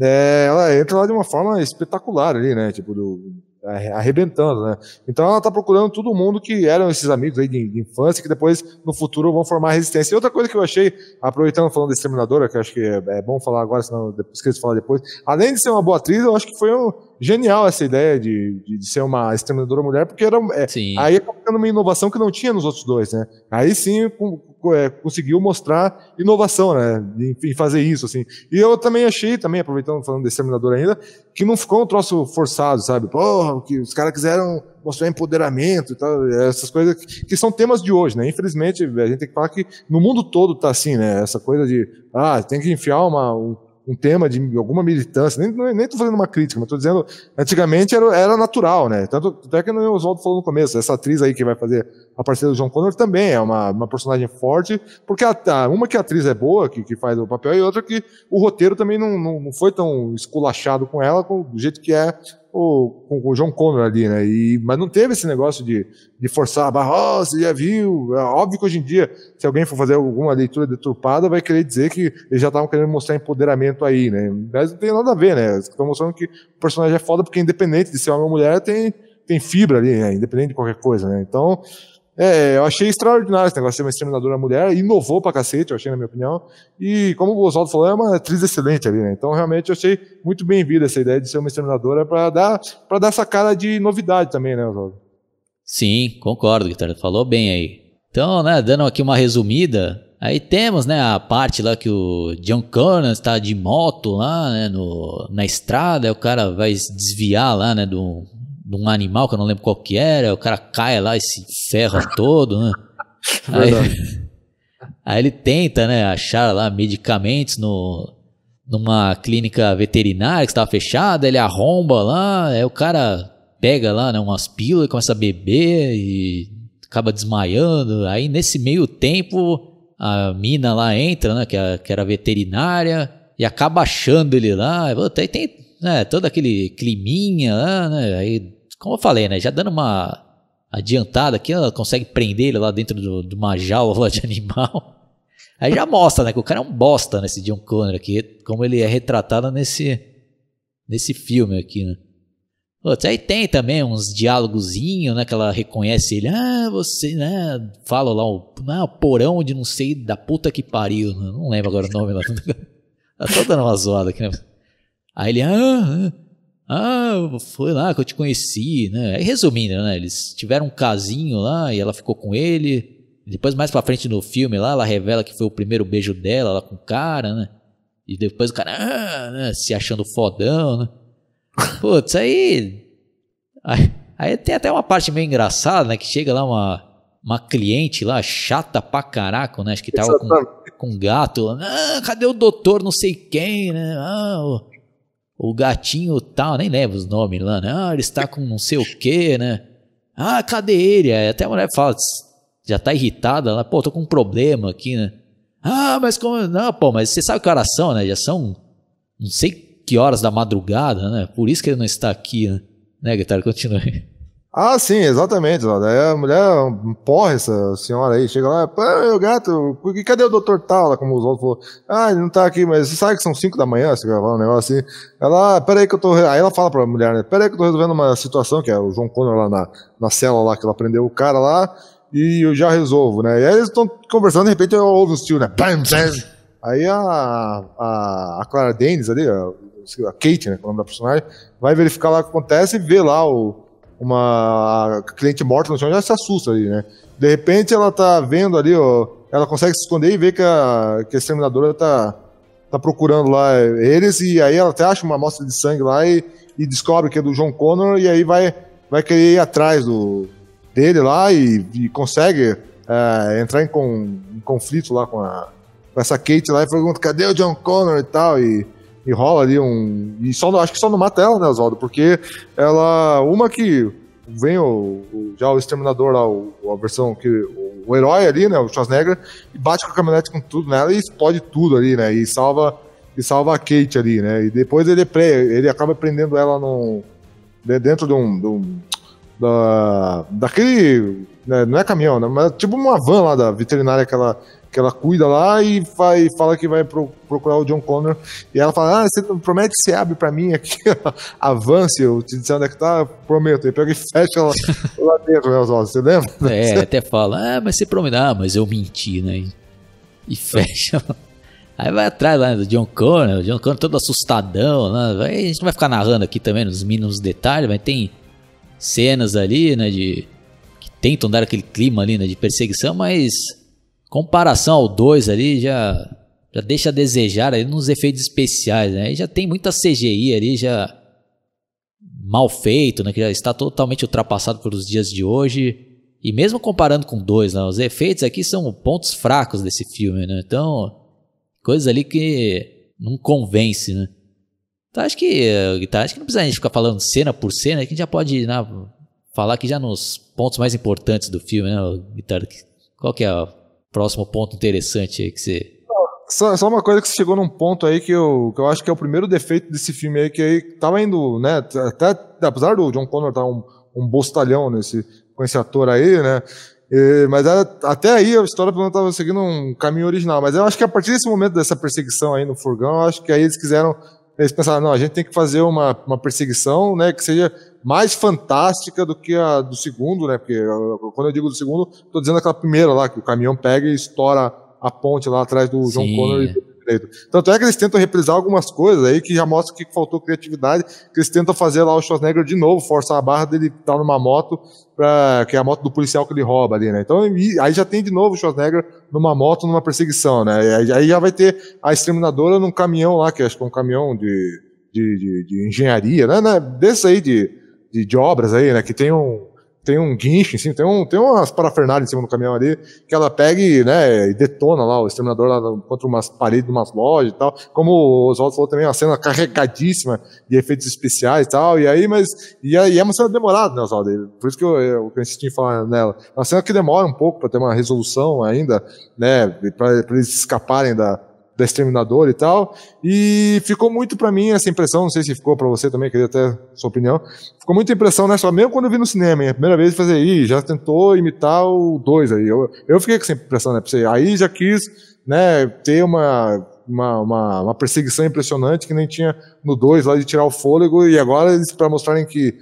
é, ela entra lá de uma forma espetacular ali, né, tipo, do, arrebentando, né? Então ela tá procurando todo mundo que eram esses amigos aí de, de, infância, que depois, no futuro, vão formar resistência. E outra coisa que eu achei, aproveitando falando da Exterminadora, que eu acho que é, é bom falar agora, senão depois esqueço de falar depois, além de ser uma boa atriz, eu acho que foi um, genial essa ideia de, de, de ser uma Exterminadora mulher, porque era, é, aí acaba ficando uma inovação que não tinha nos outros dois, né? Aí sim, com, é, conseguiu mostrar inovação, né? Em, fazer isso, assim. E eu também achei, também, aproveitando falando desse Exterminador ainda, que não ficou um troço forçado, sabe? Porra, que os caras quiseram mostrar empoderamento e tal, essas coisas que, que, são temas de hoje, né? Infelizmente, a gente tem que falar que no mundo todo tá assim, né? Essa coisa de, ah, tem que enfiar uma, um um tema de alguma militância, nem, nem tô fazendo uma crítica, mas tô dizendo, antigamente era, era natural, né? Tanto até que o Oswaldo falou no começo, essa atriz aí que vai fazer a parceira do John Connor também é uma, uma personagem forte, porque a, a, uma que a atriz é boa, que, que faz o papel, e outra que o roteiro também não, não, não foi tão esculachado com ela, com, do jeito que é o, com o John Connor ali, né? E, mas não teve esse negócio de, de forçar a barra, oh, você já viu. É óbvio que hoje em dia, se alguém for fazer alguma leitura deturpada, vai querer dizer que eles já estavam querendo mostrar empoderamento aí, né? Mas não tem nada a ver, né? Estão mostrando que o personagem é foda porque, independente de ser homem ou mulher, tem, tem fibra ali, né? Independente de qualquer coisa, né? Então, é, eu achei extraordinário esse negócio de ser uma exterminadora mulher, inovou pra cacete, eu achei, na minha opinião. E, como o Oswaldo falou, é uma atriz excelente ali, né? Então, realmente, eu achei muito bem-vinda essa ideia de ser uma exterminadora para dar, pra dar essa cara de novidade também, né, Oswaldo? Sim, concordo, Guitarra. Falou bem aí. Então, né, dando aqui uma resumida, aí temos, né, a parte lá que o John Connor está de moto lá, né, no, na estrada, o cara vai desviar lá, né, do, de um animal que eu não lembro qual que era, o cara cai lá e se ferra todo, né? Aí, aí, ele tenta, né, achar lá medicamentos no, numa clínica veterinária que estava fechada, ele arromba lá, aí o cara pega lá, né, umas pílulas e começa a beber e acaba desmaiando. Aí nesse meio tempo a mina lá entra, né, que, era, que era veterinária e acaba achando ele lá. Aí tem né, todo aquele climinha né, aí como eu falei, né? Já dando uma adiantada aqui, ela consegue prender ele lá dentro de uma jaula de animal. Aí já mostra, né, que o cara é um bosta nesse John Connor aqui, como ele é retratado nesse, nesse filme aqui, né. Putz, aí tem também uns diálogozinhos, né? Que ela reconhece ele. Ah, você, né? Fala lá o, ah, porão de não sei da puta que pariu. Né? Não lembro agora o nome lá. tá toda uma zoada aqui, né? Aí ele, ah, ah, foi lá que eu te conheci, né? Aí resumindo, né? Eles tiveram um casinho lá e ela ficou com ele. Depois, mais pra frente no filme lá, ela revela que foi o primeiro beijo dela lá com o cara, né? E depois o cara, ah, né? se achando fodão, né? Putz, aí, aí. Aí tem até uma parte meio engraçada, né? Que chega lá uma, uma cliente lá, chata pra caraca, né? Acho que tava com, com um gato. Ah, cadê o doutor não sei quem, né? Ah, o, o gatinho tal, nem lembro os nomes lá, né? Ah, ele está com não sei o que, né? Ah, cadê ele? Até a mulher fala, já tá irritada, ela, pô, tô com um problema aqui, né? Ah, mas como. Não, pô, mas você sabe que horas são, né? Já são não sei que horas da madrugada, né? Por isso que ele não está aqui, né? Né, Guitarra? Continue. Ah, sim, exatamente. Daí a mulher porra essa senhora aí, chega lá, meu gato, cadê o doutor tal? Como os outros falou, ah, ele não tá aqui, mas você sabe que são 5 da manhã, você gravar um negócio assim. Ela, peraí que eu tô. Aí ela fala pra mulher, né? Peraí que eu tô resolvendo uma situação, que é o João Connor lá na, na cela lá, que ela prendeu o cara lá, e eu já resolvo, né? E aí eles estão conversando, de repente eu ouvo os tios, né? Aí a, a, a Clara Dennis ali, a Kate, né, é o nome da personagem, vai verificar lá o que acontece e vê lá o, uma cliente morta no chão, já se assusta ali, né? De repente ela tá vendo ali, ó, ela consegue se esconder e vê que a, que a exterminadora tá, tá procurando lá eles, e aí ela até acha uma amostra de sangue lá e, e descobre que é do John Connor, e aí vai, vai querer ir atrás do, dele lá e, e consegue é, entrar em, com, em conflito lá com, a, com essa Kate lá e pergunta, cadê o John Connor e tal, e e rola ali um. E só, acho que só não mata ela, né, Oswaldo? Porque ela. Uma que vem o, o já o Exterminador lá, o, a versão que. O, o, herói ali, né? O Schwarzenegger, e bate com a caminhonete com tudo nela e explode tudo ali, né? E salva. E salva a Kate ali, né? E depois ele, ele acaba prendendo ela no, dentro de um. De um da, daquele. Né, não é caminhão, né? Mas tipo uma van lá da veterinária que ela que ela cuida lá e vai, fala que vai pro, procurar o John Connor. E ela fala: Ah, você promete que você abre pra mim aqui, avance, eu te disse onde é que tá, prometo. E pega e fecha lá, lá dentro, né, Oswaldo? Você lembra? É, até fala: Ah, mas você prometeu, ah, mas eu menti, né? E, fecha. Aí vai atrás lá do John Connor, o John Connor todo assustadão, né? a gente não vai ficar narrando aqui também nos mínimos detalhes, mas tem cenas ali, né, de que tentam dar aquele clima ali, né, de perseguição, mas comparação ao 2 ali já, já deixa a desejar ali nos efeitos especiais, né? já tem muita CGI ali já mal feito, né? Que já está totalmente ultrapassado pelos dias de hoje. E mesmo comparando com dois, né? Os efeitos aqui são pontos fracos desse filme, né? Então, coisas ali que não convence, né? Então acho que, acho que não precisa a gente ficar falando cena por cena, que a gente já pode né, falar aqui já nos pontos mais importantes do filme, né, Guitarra? Qual que é a próximo ponto interessante aí que você. Só, só, uma coisa que você chegou num ponto aí que eu, que eu acho que é o primeiro defeito desse filme aí, que aí tava indo, né? Até, apesar do John Connor estar tá um, um bostalhão nesse, com esse ator aí, né? E, mas era, até aí a história pelo estava seguindo um caminho original. Mas eu acho que a partir desse momento dessa perseguição aí no furgão, eu acho que aí eles quiseram. Eles pensaram, não, a gente tem que fazer uma, uma perseguição, né, que seja mais fantástica do que a do segundo, né? Porque quando eu digo do segundo, estou dizendo aquela primeira lá, que o caminhão pega e estoura a ponte lá atrás do João Connor e do direito. Tanto é que eles tentam reprisar algumas coisas aí que já mostra que faltou criatividade, que eles tentam fazer lá o Schwarzenegger de novo, forçar a barra dele estar tá numa moto, pra, que é a moto do policial que ele rouba ali, né? Então aí já tem de novo o Schwarzenegger numa moto, numa perseguição, né? Aí já vai ter a exterminadora num caminhão lá, que acho que é um caminhão de, de, de, de engenharia, né? né? Desse aí de de, de obras aí, né? Que tem um, tem um guincho, assim, tem, um, tem umas parafernálias em cima do caminhão ali, que ela pega e, né, e detona lá o exterminador lá contra umas paredes de umas lojas e tal. Como o Oswaldo falou também, uma cena carregadíssima de efeitos especiais e tal. E aí, mas. E, e é uma cena demorada, né, Oswaldo? Por isso que eu, eu, eu insisti em falar nela. Uma cena que demora um pouco para ter uma resolução ainda, né, para eles escaparem da da Exterminador e tal. E ficou muito para mim essa impressão, não sei se ficou para você também, queria até sua opinião. Ficou muita impressão nessa, mesmo quando eu vi no cinema, a primeira vez fazer, ih, já tentou imitar o 2 aí. Eu, eu fiquei com essa impressão, né? Aí já quis né, ter uma, uma, uma, uma perseguição impressionante que nem tinha no 2 lá de tirar o fôlego, e agora eles, para mostrarem que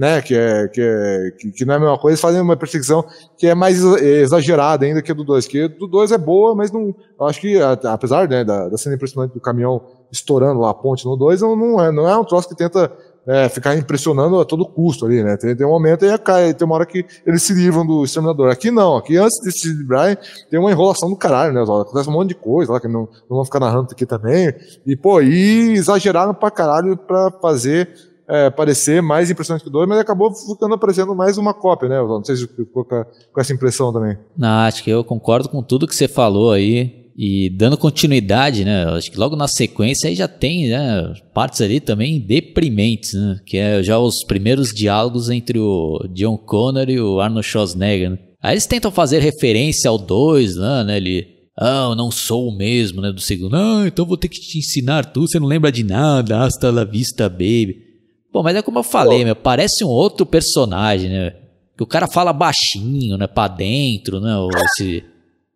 né, que, é, que, é, que, não é a mesma coisa, fazem uma perseguição que é mais exagerada ainda que a do 2, que a do 2 é boa, mas não, eu acho que, apesar né, da, da cena impressionante do caminhão estourando lá a ponte no 2, não, é, não é um troço que tenta é, ficar impressionando a todo custo ali, né? Tem, tem um momento e cai, tem uma hora que eles se livram do exterminador. Aqui não, aqui antes de se livrar, tem uma enrolação do caralho, né? Acontece um monte de coisa lá que não, não vão ficar narrando aqui também. E, pô, e exageraram pra caralho pra fazer é, parecer mais impressionante que o 2, mas acabou ficando aparecendo mais uma cópia, né? Não sei se ficou com, essa impressão também. Não, acho que eu concordo com tudo que você falou aí. E dando continuidade, né? Acho que logo na sequência aí já tem né, partes ali também deprimentes, né? Que é já os primeiros diálogos entre o John Connor e o Arnold Schwarzenegger. Né? Aí eles tentam fazer referência ao 2 lá, né? Ele, ah, eu não sou o mesmo, né? Do segundo, ah, então vou ter que te ensinar tudo, você não lembra de nada, hasta la vista, baby. Pô, mas é como eu falei, Pô. meu, parece um outro personagem, né? Que o cara fala baixinho, né? Pra dentro, né? Ou esse.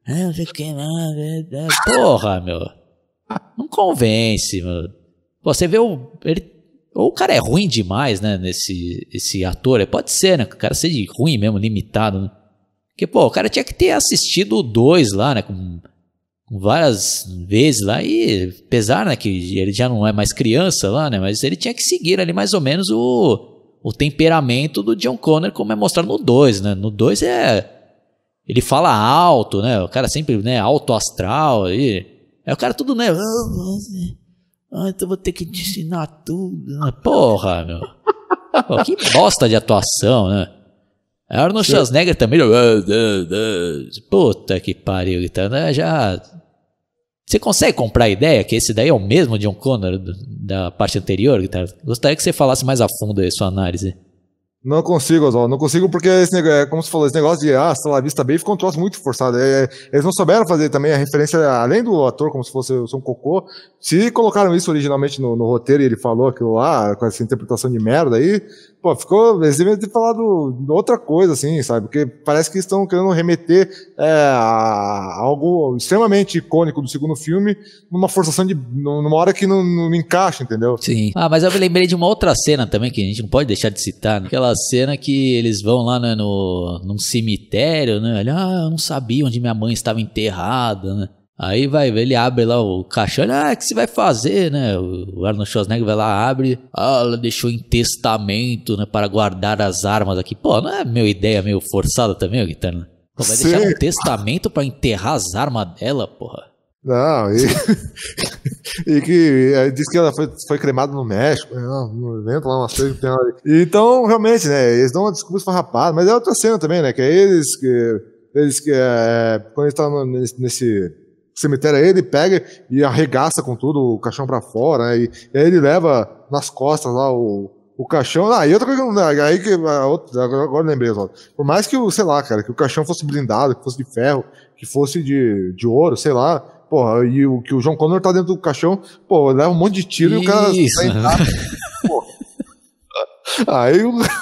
Ah, que, não. Porra, meu. Não convence, meu. Pô, você vê o. Ele, ou o cara é ruim demais, né? Nesse esse ator. Pode ser, né? O cara seja ruim mesmo, limitado, né? Porque, pô, o cara tinha que ter assistido o 2 lá, né? Com várias vezes lá e apesar né, que ele já não é mais criança lá, né, mas ele tinha que seguir ali mais ou menos o, o temperamento do John Connor como é mostrado no 2, né? No 2 é ele fala alto, né? O cara sempre, né, alto astral aí. É o cara tudo, né? Ah, então vou ter que te ensinar tudo. Né? Porra, meu. Pô, que bosta de atuação, né? Arnold Schwarzenegger também. Puta que pariu, então, né? Já você consegue comprar a ideia que esse daí é o mesmo John Connor da parte anterior? Gostaria que você falasse mais a fundo aí a sua análise. Não consigo, Oswaldo. Não consigo porque, esse negócio, é, como você falou, esse negócio de ah, la vista bem ficou um troço muito forçado. É, eles não souberam fazer também a referência, além do ator, como se fosse um cocô. Se colocaram isso originalmente no, no roteiro e ele falou aquilo lá, com essa interpretação de merda aí, pô, ficou. Eles deveriam ter falado outra coisa, assim, sabe? Porque parece que estão querendo remeter é, a algo extremamente icônico do segundo filme numa forçação de. numa hora que não, não encaixa, entendeu? Sim. Ah, mas eu me lembrei de uma outra cena também que a gente não pode deixar de citar, né? Aquela cena que eles vão lá né, no, num cemitério, né? Ah, eu não sabia onde minha mãe estava enterrada, né? Aí vai, ele abre lá o caixão, ah, o que você vai fazer, né? O Arnold Schwarzenegger vai lá, abre, ah, ela deixou em testamento, né, para guardar as armas aqui. Pô, não é minha ideia meio forçada também, o Guitarra? Pô, vai Sim. deixar um testamento para enterrar as armas dela, porra. Não, e, e que é, diz que ela foi, foi cremada no México, né, no evento lá, umas coisas que tem lá. Então, realmente, né, eles dão uma desculpa esfarrapada, mas é outra cena também, né, que é eles que, eles que, é, quando eles estão nesse cemitério aí, ele pega e arregaça com tudo o caixão para fora, né, e, e, aí ele leva nas costas lá o, o caixão. Ah, e outra coisa, né, aí que, outra, agora lembrei, só. por mais que o, sei lá, cara, que o caixão fosse blindado, que fosse de ferro, que fosse de, de ouro, sei lá, Porra, e o que o João Connor tá dentro do caixão, pô, leva um monte de tiro Isso. e o cara tá em Aí,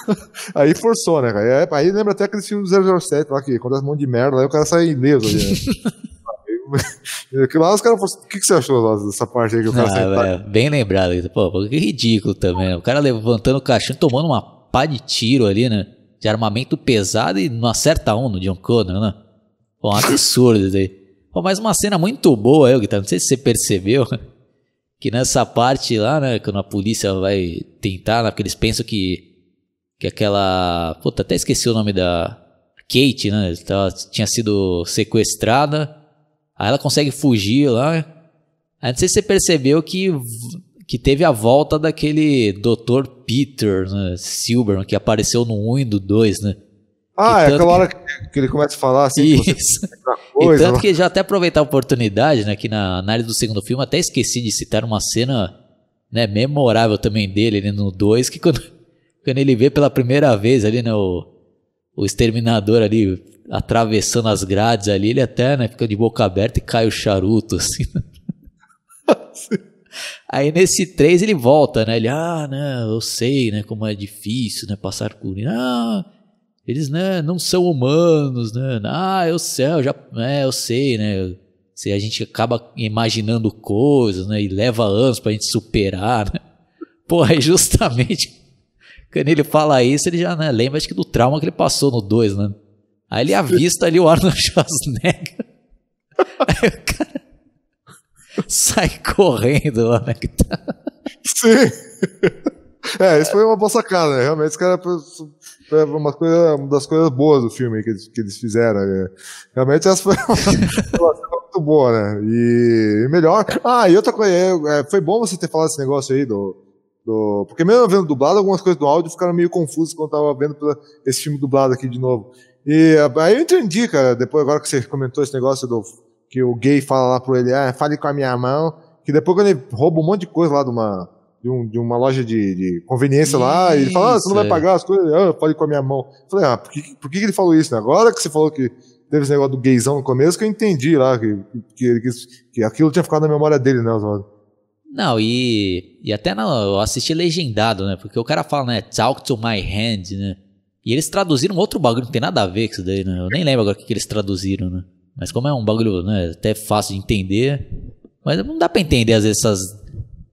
aí forçou, né, cara? Aí, lembra até aquele filme do 007 lá que acontece um monte de merda, aí o cara sai ileso ali, né? lá os caras O que, que você achou dessa parte aí que o cara ah, é, Bem lembrado, pô, que ridículo também. Né? O cara levantando o caixão, tomando uma pá de tiro ali, né? De armamento pesado e não acerta um no John Connor, né? Pô, um absurdo isso aí. Pô, mas uma cena muito boa, eu, Guitarra, não sei se você percebeu, que nessa parte lá, né, quando a polícia vai tentar, né, porque eles pensam que, que aquela... Puta, até esqueci o nome da... Kate, né, ela tinha sido sequestrada, aí ela consegue fugir lá, aí não sei se você percebeu que, que teve a volta daquele Dr. Peter né, Silberman, que apareceu no 1 e no 2, né, ah, é aquela hora que, que, ele começa a falar assim. Isso. Coisa, e tanto que já até aproveitar a oportunidade, né? Que na análise do segundo filme até esqueci de citar uma cena né, memorável também dele ali no 2, que quando, quando ele vê pela primeira vez ali, né, o, o exterminador ali atravessando as grades ali, ele até né, fica de boca aberta e cai o charuto, assim. Aí nesse 3 ele volta, né? Ele, ah, né, eu sei, né, como é difícil, né, passar por... Ah, eles né, não são humanos, né? Ah, eu sei, eu já, é, eu sei, né? Se a gente acaba imaginando coisas, né? E leva anos pra gente superar, né? Pô, é justamente quando ele fala isso, ele já né, lembra acho que do trauma que ele passou no 2, né? Aí ele avista ali o Arnold Schwarzenegger. Aí o cara sai correndo lá, né? Sim. É, isso foi uma boa sacada, né? Realmente, esse cara foi uma, coisa, uma das coisas boas do filme que eles, que eles fizeram. Né? Realmente, essa foi uma, muito boa, né? E, e melhor. Ah, e outra coisa, é, é, foi bom você ter falado esse negócio aí do. Do porque mesmo vendo dublado, algumas coisas do áudio ficaram meio confusas quando eu tava vendo esse filme dublado aqui de novo. E aí eu entendi, cara, depois agora que você comentou esse negócio do que o gay fala lá pro ele, ah, fale com a minha mão, que depois quando ele rouba um monte de coisa lá de uma de, um, de uma loja de, de conveniência isso, lá, e ele fala, ah, você não vai pagar as coisas, ah, fale com a minha mão. Eu falei, ah, por que, por que ele falou isso, né? Agora que você falou que teve esse negócio do gaysão no começo, que eu entendi lá, que, que, que, que aquilo tinha ficado na memória dele, né, Oswaldo? Não, e, e até não, eu assisti legendado, né? Porque o cara fala, né? Talk to my hand, né? E eles traduziram outro bagulho, não tem nada a ver com isso daí, né? Eu nem lembro agora o que, que eles traduziram, né? Mas como é um bagulho, né, até fácil de entender, mas não dá pra entender às vezes essas,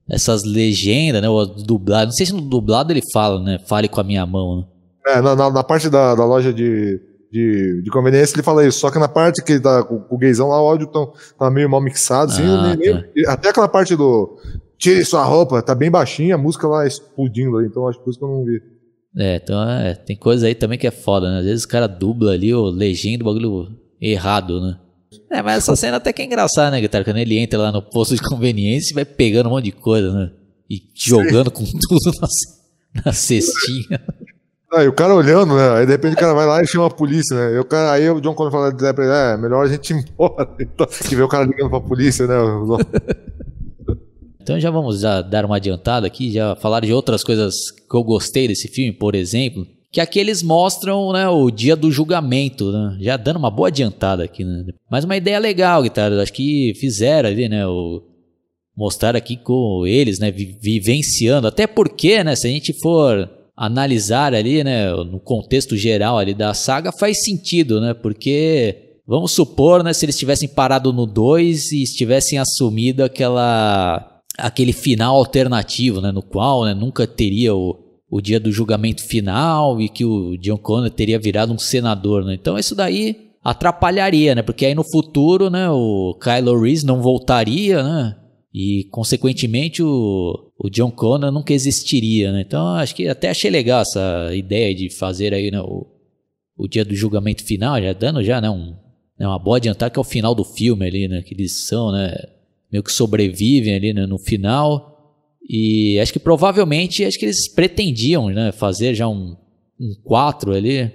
essas legendas, né, ou dublado. Não sei se no dublado ele fala, né, fale com a minha mão, né? É, na, na, na parte da, da loja de, de, de, conveniência ele fala isso, só que na parte que tá com, com o gaysão lá, o áudio tá, tá meio mal mixado, assim, ah, tá. até aquela parte do tire sua roupa, tá bem baixinha, a música lá explodindo ali, então acho que por isso que eu não vi. É, então é, tem coisa aí também que é foda, né? Às vezes o cara dubla ali, ou legenda, o bagulho errado, né? É, mas essa cena até que é engraçada, né, Guitarra? Quando ele entra lá no posto de conveniência e vai pegando um monte de coisa, né? E jogando com tudo na, na cestinha. Ah, e o cara olhando, né? Aí de repente o cara vai lá e chama a polícia, né? E o cara, aí o John Connor fala pra ele, é, melhor a gente ir embora. Então, que vê o cara ligando pra polícia, né? então já vamos já dar uma adiantada aqui, já falar de outras coisas que eu gostei desse filme, por exemplo que aqui eles mostram né, o dia do julgamento, né? já dando uma boa adiantada aqui. Né? Mas uma ideia legal, guitarra, acho que fizeram ali, né? O, mostrar aqui com eles, né? Vivenciando, até porque, né? Se a gente for analisar ali, né? No contexto geral ali da saga, faz sentido, né? Porque vamos supor, né? Se eles tivessem parado no 2 e estivessem assumido aquela aquele final alternativo, né? No qual né, nunca teria o o dia do julgamento final e que o John Connor teria virado um senador, né? Então isso daí atrapalharia, né? Porque aí no futuro, né, o Kylo Reese não voltaria, né? E consequentemente o, o John Connor nunca existiria, né? Então acho que até achei legal essa ideia de fazer aí, né, o, o dia do julgamento final, já dando já, né, um, né, uma boa adiantada que é o final do filme ali, né, que eles são, né, meio que sobrevivem ali, né, no final e acho que provavelmente acho que eles pretendiam né, fazer já um, um 4 ali,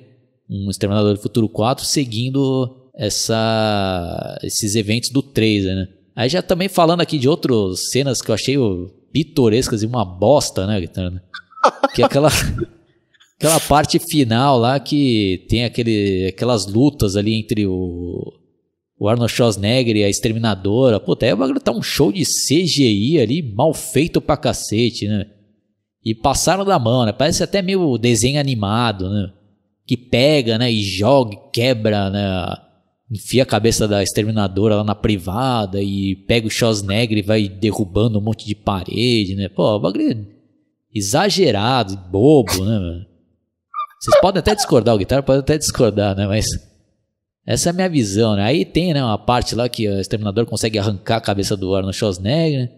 um Exterminador do Futuro 4, seguindo essa, esses eventos do 3, né? Aí já também falando aqui de outras cenas que eu achei pitorescas e uma bosta, né, Guitarra? Que é aquela, aquela parte final lá que tem aquele, aquelas lutas ali entre o, o Arnold Schwarzenegger e a Exterminadora. Puta, aí o tá um show de CGI ali, mal feito pra cacete, né? E passaram da mão, né? Parece até meio desenho animado, né? Que pega, né? E joga, quebra, né? Enfia a cabeça da Exterminadora lá na privada e pega o Schwarzenegger e vai derrubando um monte de parede, né? Pô, bagulho é exagerado, bobo, né? Vocês podem até discordar, o guitarra pode até discordar, né? Mas essa é a minha visão, né? Aí tem, né, uma parte lá que o Exterminador consegue arrancar a cabeça do Arnold Schwarzenegger, né?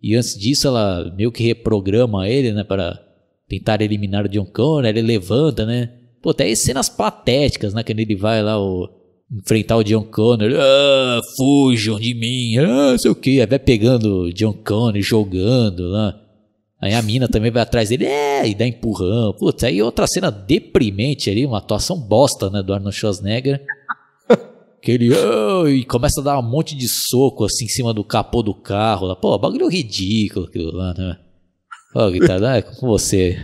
E antes disso ela meio que reprograma ele, né, para tentar eliminar o John Connor, ele levanta, né? Pô, até cenas patéticas, né, quando ele vai lá o, enfrentar o John Connor, ah, fujam de mim, ah, sei o que, aí vai pegando o John Connor, jogando lá. Aí a mina também vai atrás dele, é, e dá empurrão. Putz, aí outra cena deprimente ali, uma atuação bosta, né, do Arnold Schwarzenegger. Que ele oh, e começa a dar um monte de soco assim em cima do capô do carro. Pô, bagulho ridículo aquilo lá, né? Pô, guitarra, é com você.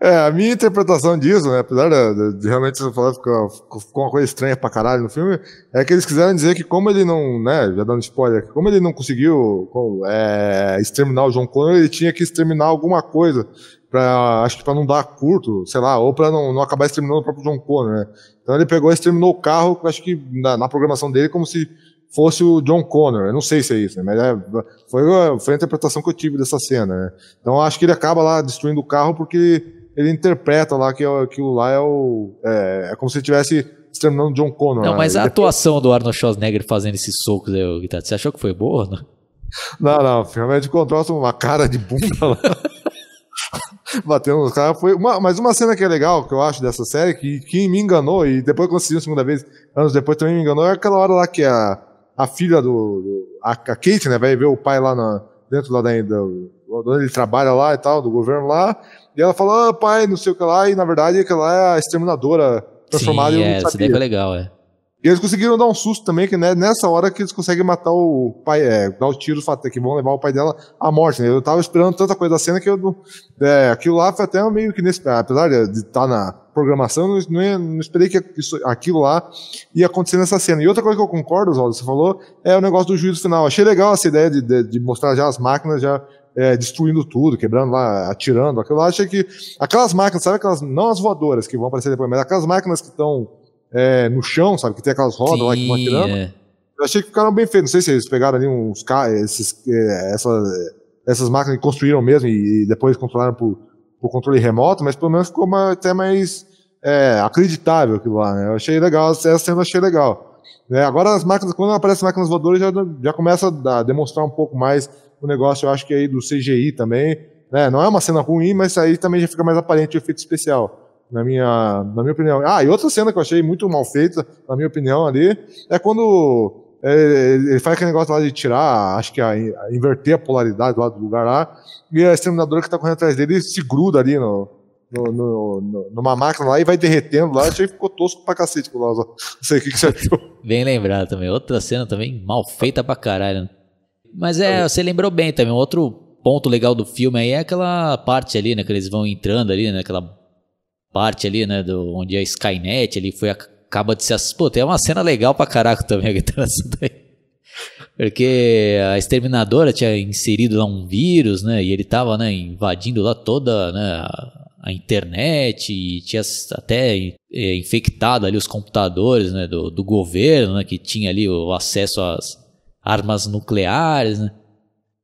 É, a minha interpretação disso, né, apesar de, de realmente você falar ficou, ficou uma coisa estranha pra caralho no filme, é que eles quiseram dizer que como ele não, né, já dando spoiler, como ele não conseguiu é, exterminar o John Connor, ele tinha que exterminar alguma coisa para acho que para não dar curto, sei lá, ou para não, não acabar exterminando o próprio John Connor, né? Então ele pegou e exterminou o carro, acho que na, na, programação dele, como se fosse o John Connor. Eu não sei se é isso, né? mas é, foi, foi a interpretação que eu tive dessa cena. Né? Então acho que ele acaba lá destruindo o carro porque ele interpreta lá que aquilo lá é o. É, é como se ele estivesse exterminando John Connor. Não, lá. mas Ele a atuação do Arnold Schwarzenegger fazendo esses socos aí, você achou que foi boa? Não? Não, não, finalmente encontrou uma cara de bunda lá. Batendo nos caras. Foi uma, mas uma cena que é legal, que eu acho, dessa série, que, que me enganou, e depois assisti a segunda vez, anos depois também me enganou, é aquela hora lá que a, a filha do. do a, a Kate, né, vai ver o pai lá na, dentro lá da, da, onde ele trabalha lá e tal, do governo lá, e ela fala, ah, pai, não sei o que lá, e na verdade aquela é a exterminadora transformada Sim, em um é, essa daí foi legal, é. e eles conseguiram dar um susto também, que né, nessa hora que eles conseguem matar o pai, é, dar os tiros que vão levar o pai dela à morte. Né? Eu tava esperando tanta coisa da cena que eu. É, aquilo lá foi até meio que nesse. Apesar de estar na programação, eu não, ia, não esperei que isso, aquilo lá ia acontecer nessa cena. E outra coisa que eu concordo, Oswaldo, você falou, é o negócio do juízo final. Achei legal essa ideia de, de, de mostrar já as máquinas já. É, destruindo tudo, quebrando lá, atirando, aquilo lá, achei que aquelas máquinas, sabe aquelas, não as voadoras que vão aparecer depois, mas aquelas máquinas que estão é, no chão, sabe? Que tem aquelas rodas lá que vão atirando. é. Eu achei que ficaram bem feitos. Não sei se eles pegaram ali uns esses, é, essas, essas máquinas que construíram mesmo e, depois controlaram por, por controle remoto, mas pelo menos ficou uma- até mais é, acreditável aquilo lá. Né? Eu achei legal, essa cena eu achei legal. né? agora as máquinas, quando aparecem máquinas voadoras, já, já começa a demonstrar um pouco mais o negócio, eu acho que aí do CGI também. Né? Não é uma cena ruim, mas aí também já fica mais aparente o efeito especial na minha, na minha opinião. Ah, e outra cena que eu achei muito mal feita, na minha opinião, ali, é quando é, ele faz aquele negócio lá de tirar, acho que a, a inverter a polaridade lá do lugar lá, e a exterminadora que tá correndo atrás dele se gruda ali no, no, no- no- numa máquina lá e vai derretendo lá, achei que ficou tosco pra cacete. Não sei o que, que você achou. Bem lembrado também. Outra cena também mal feita pra caralho. Mas é, você lembrou bem também. Um outro ponto legal do filme aí é aquela parte ali, né? Que eles vão entrando ali, né? Aquela parte ali, né? Do, onde a Skynet ali foi, acaba de se... Pô, tem uma cena legal pra caraca também aqui dessa daí. Porque a exterminadora tinha inserido lá um vírus, né? E ele tava, né, invadindo lá toda, né, a, internet e tinha até é, infectado ali os computadores, né, do, do governo, né, que tinha ali o acesso às armas nucleares, né?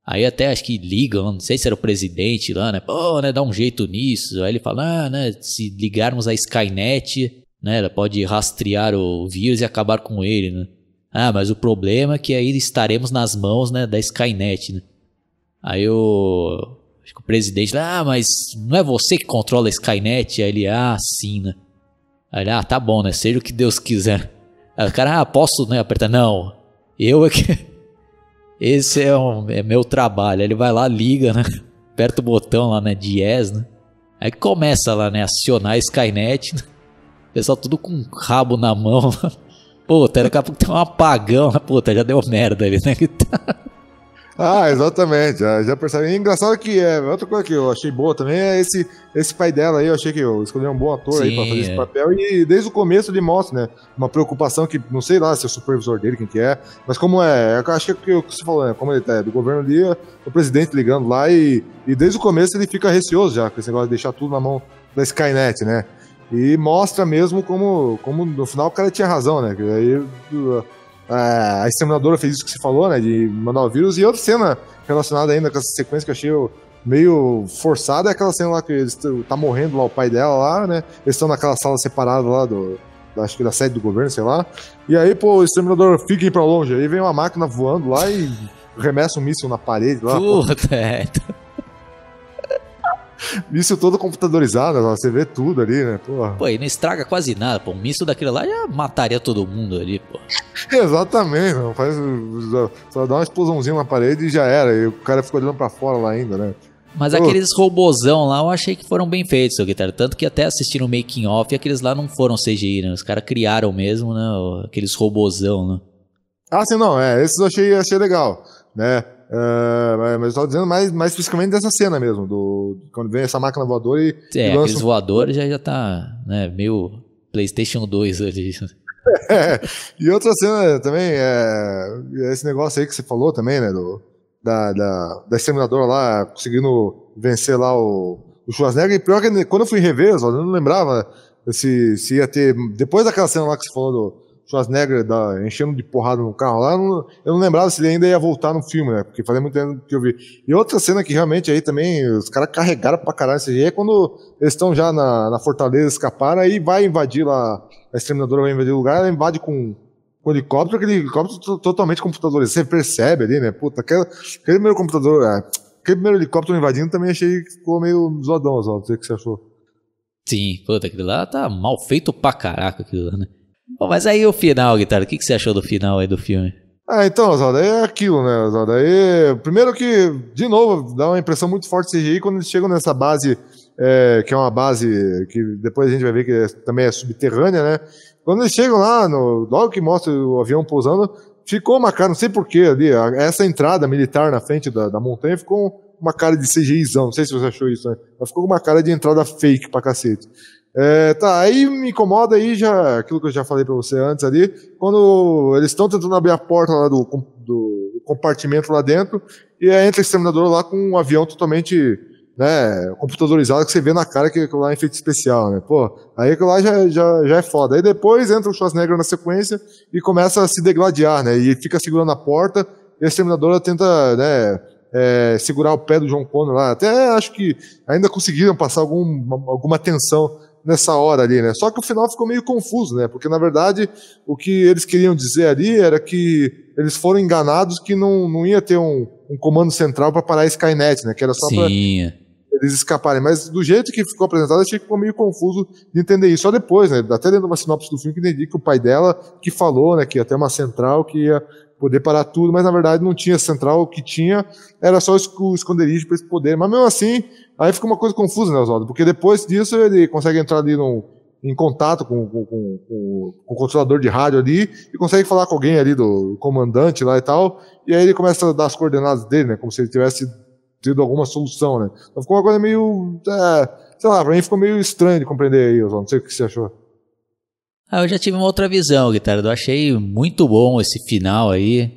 Aí até acho que ligam, não sei se era o presidente lá, né? Pô, né, dá um jeito nisso. Aí ele fala, ah, né, se ligarmos a Skynet, né, ela pode rastrear o vírus e acabar com ele, né? Ah, mas o problema é que aí estaremos nas mãos, né, da Skynet, né? Aí o acho que o presidente, ah, mas não é você que controla a Skynet? Aí ele, ah, sim, né? Aí ele, ah, tá bom, né? Seja o que Deus quiser. Aí o cara, ah, posso, né, apertar? Não, eu é que... Esse é, um- é meu trabalho. Ele vai lá, liga, né? Aperta o botão lá, né? Yes, né? Aí começa lá, né? Acionar a Skynet. Né? Pessoal tudo com o rabo na mão. Puta, daqui a pouco tem um apagão. Puta, já deu merda ali, né? Ah, exatamente, já, já percebi. E engraçado que é, outra coisa que eu achei boa também é esse, esse pai dela aí, eu achei que eu escolhi um bom ator aí Sim, pra fazer esse é. papel, e desde o começo ele mostra, né, uma preocupação que, não sei lá se é o supervisor dele, quem que é, mas como é, eu acho que é o que você falou, né, como ele tá, é do governo ali, é o presidente ligando lá, e, e desde o começo ele fica receoso já, com esse negócio de deixar tudo na mão da Skynet, né, e mostra mesmo como, como no final o cara tinha razão, né, que aí... uh, a exterminadora fez isso que você falou, né? De mandar o vírus. E outra cena relacionada ainda com essa sequência que eu achei meio forçada é aquela cena lá que eles tá morrendo lá o pai dela lá, né? Eles estão naquela sala separada lá do. Acho que da sede do governo, sei lá. E aí, pô, o exterminador fica aí pra longe. Aí vem uma máquina voando lá e remessa um míssil na parede lá. pô. Puta, é. Míssil todo computadorizado, você vê tudo ali, né? Porra. Pô, e não estraga quase nada, pô. Um misto daquele lá já mataria todo mundo ali, pô. Exatamente, não faz. Só dá uma explosãozinha na parede e já era. E o cara ficou olhando pra fora lá ainda, né? Mas Pô. aqueles robozão lá eu achei que foram bem feitos, seu guitarra. Tanto que até assistindo o making off, aqueles lá não foram CGI, né? Os caras criaram mesmo, né? Aqueles robozão, né? Ah, sim, não, é, esses eu achei, achei legal, né? É, mas- eu tava dizendo mais, mais especificamente dessa cena mesmo, do, quando vem essa máquina voadora e, É, e lança aqueles voadores já, já tá, né? Meio PlayStation 2 ali. É, e outra cena também é esse negócio aí que você falou também, né? Do, da, da, da exterminadora lá conseguindo vencer lá o, o Schwarzenegger. E pior que quando eu fui rever, eu não lembrava se, se ia ter. Depois daquela cena lá que você falou do, Schwarzenegger da, enchendo de porrada no carro lá, não, eu não lembrava se ele ainda ia voltar no filme, né? Porque fazia muito tempo que eu vi. E outra cena que realmente aí também os caras carregaram pra caralho esse é quando eles estão já na, na fortaleza, escaparam, aí vai invadir lá, a exterminadora vai invadir o lugar, ela invade com, com helicóptero, aquele helicóptero totalmente computadorizado. Você percebe ali, né? Puta, aquele, aquele primeiro computador, é, aquele primeiro helicóptero invadindo também achei que ficou meio zoadão, Oswaldo. Não sei o que você achou. Sim, puta, aquilo lá tá mal feito pra caraca, aquilo lá, né? Bom, mas aí o final, Guitarra, o que, que você achou do final aí do filme? Ah, então, Oswaldo, é aquilo, né, Oswaldo? Aí, primeiro que, de novo, dá uma impressão muito forte de CGI quando eles chegam nessa base, é, que é uma base que depois a gente vai ver que é, também é subterrânea, né? Quando eles chegam lá, no, logo que mostra o avião pousando, ficou uma cara, não sei porquê ali, essa entrada militar na frente da, da montanha ficou uma cara de CGIzão, não sei se você achou isso, né? Mas ficou uma cara de entrada fake pra cacete. É, tá, aí me incomoda aí já, aquilo que eu já falei pra você antes ali, quando eles estão tentando abrir a porta lá do, do compartimento lá dentro, e entra o exterminador lá com um avião totalmente, né, computadorizado, que você vê na cara que aquilo lá é efeito especial, né, pô, aí aquilo lá já, já, já é foda. Aí depois entra o Schwarzenegger na sequência e começa a se degladiar, né, e fica segurando a porta, e a exterminadora tenta, né, é, segurar o pé do John Connor lá. Até acho que ainda conseguiram passar algum, alguma tensão nessa hora ali, né? Só que o final ficou meio confuso, né? Porque na verdade o que eles queriam dizer ali era que eles foram enganados que não, não ia ter um, um comando central para parar a Skynet, né? Que era só para eles escaparem. Mas do jeito que ficou apresentado, achei que ficou meio confuso de entender isso. Só depois, né? Até dentro de uma sinopse do filme que entendi que o pai dela que falou, né? Que ia ter uma central que ia poder parar tudo, mas na verdade não tinha central, o que tinha era só o esconderijo para esse poder. Mas mesmo assim, aí fica uma coisa confusa, né, Oswaldo? Porque depois disso ele consegue entrar ali no, em contato com, com, com, com, o controlador de rádio ali e consegue falar com alguém ali do comandante lá e tal, e aí ele começa a dar as coordenadas dele, né, como se ele tivesse tido alguma solução, né. Então ficou uma coisa meio, é, sei lá, pra mim ficou meio estranho de compreender aí, Oswaldo, não sei o que você achou. Ah, eu já tive uma outra visão, Guitarra. Eu achei muito bom esse final aí.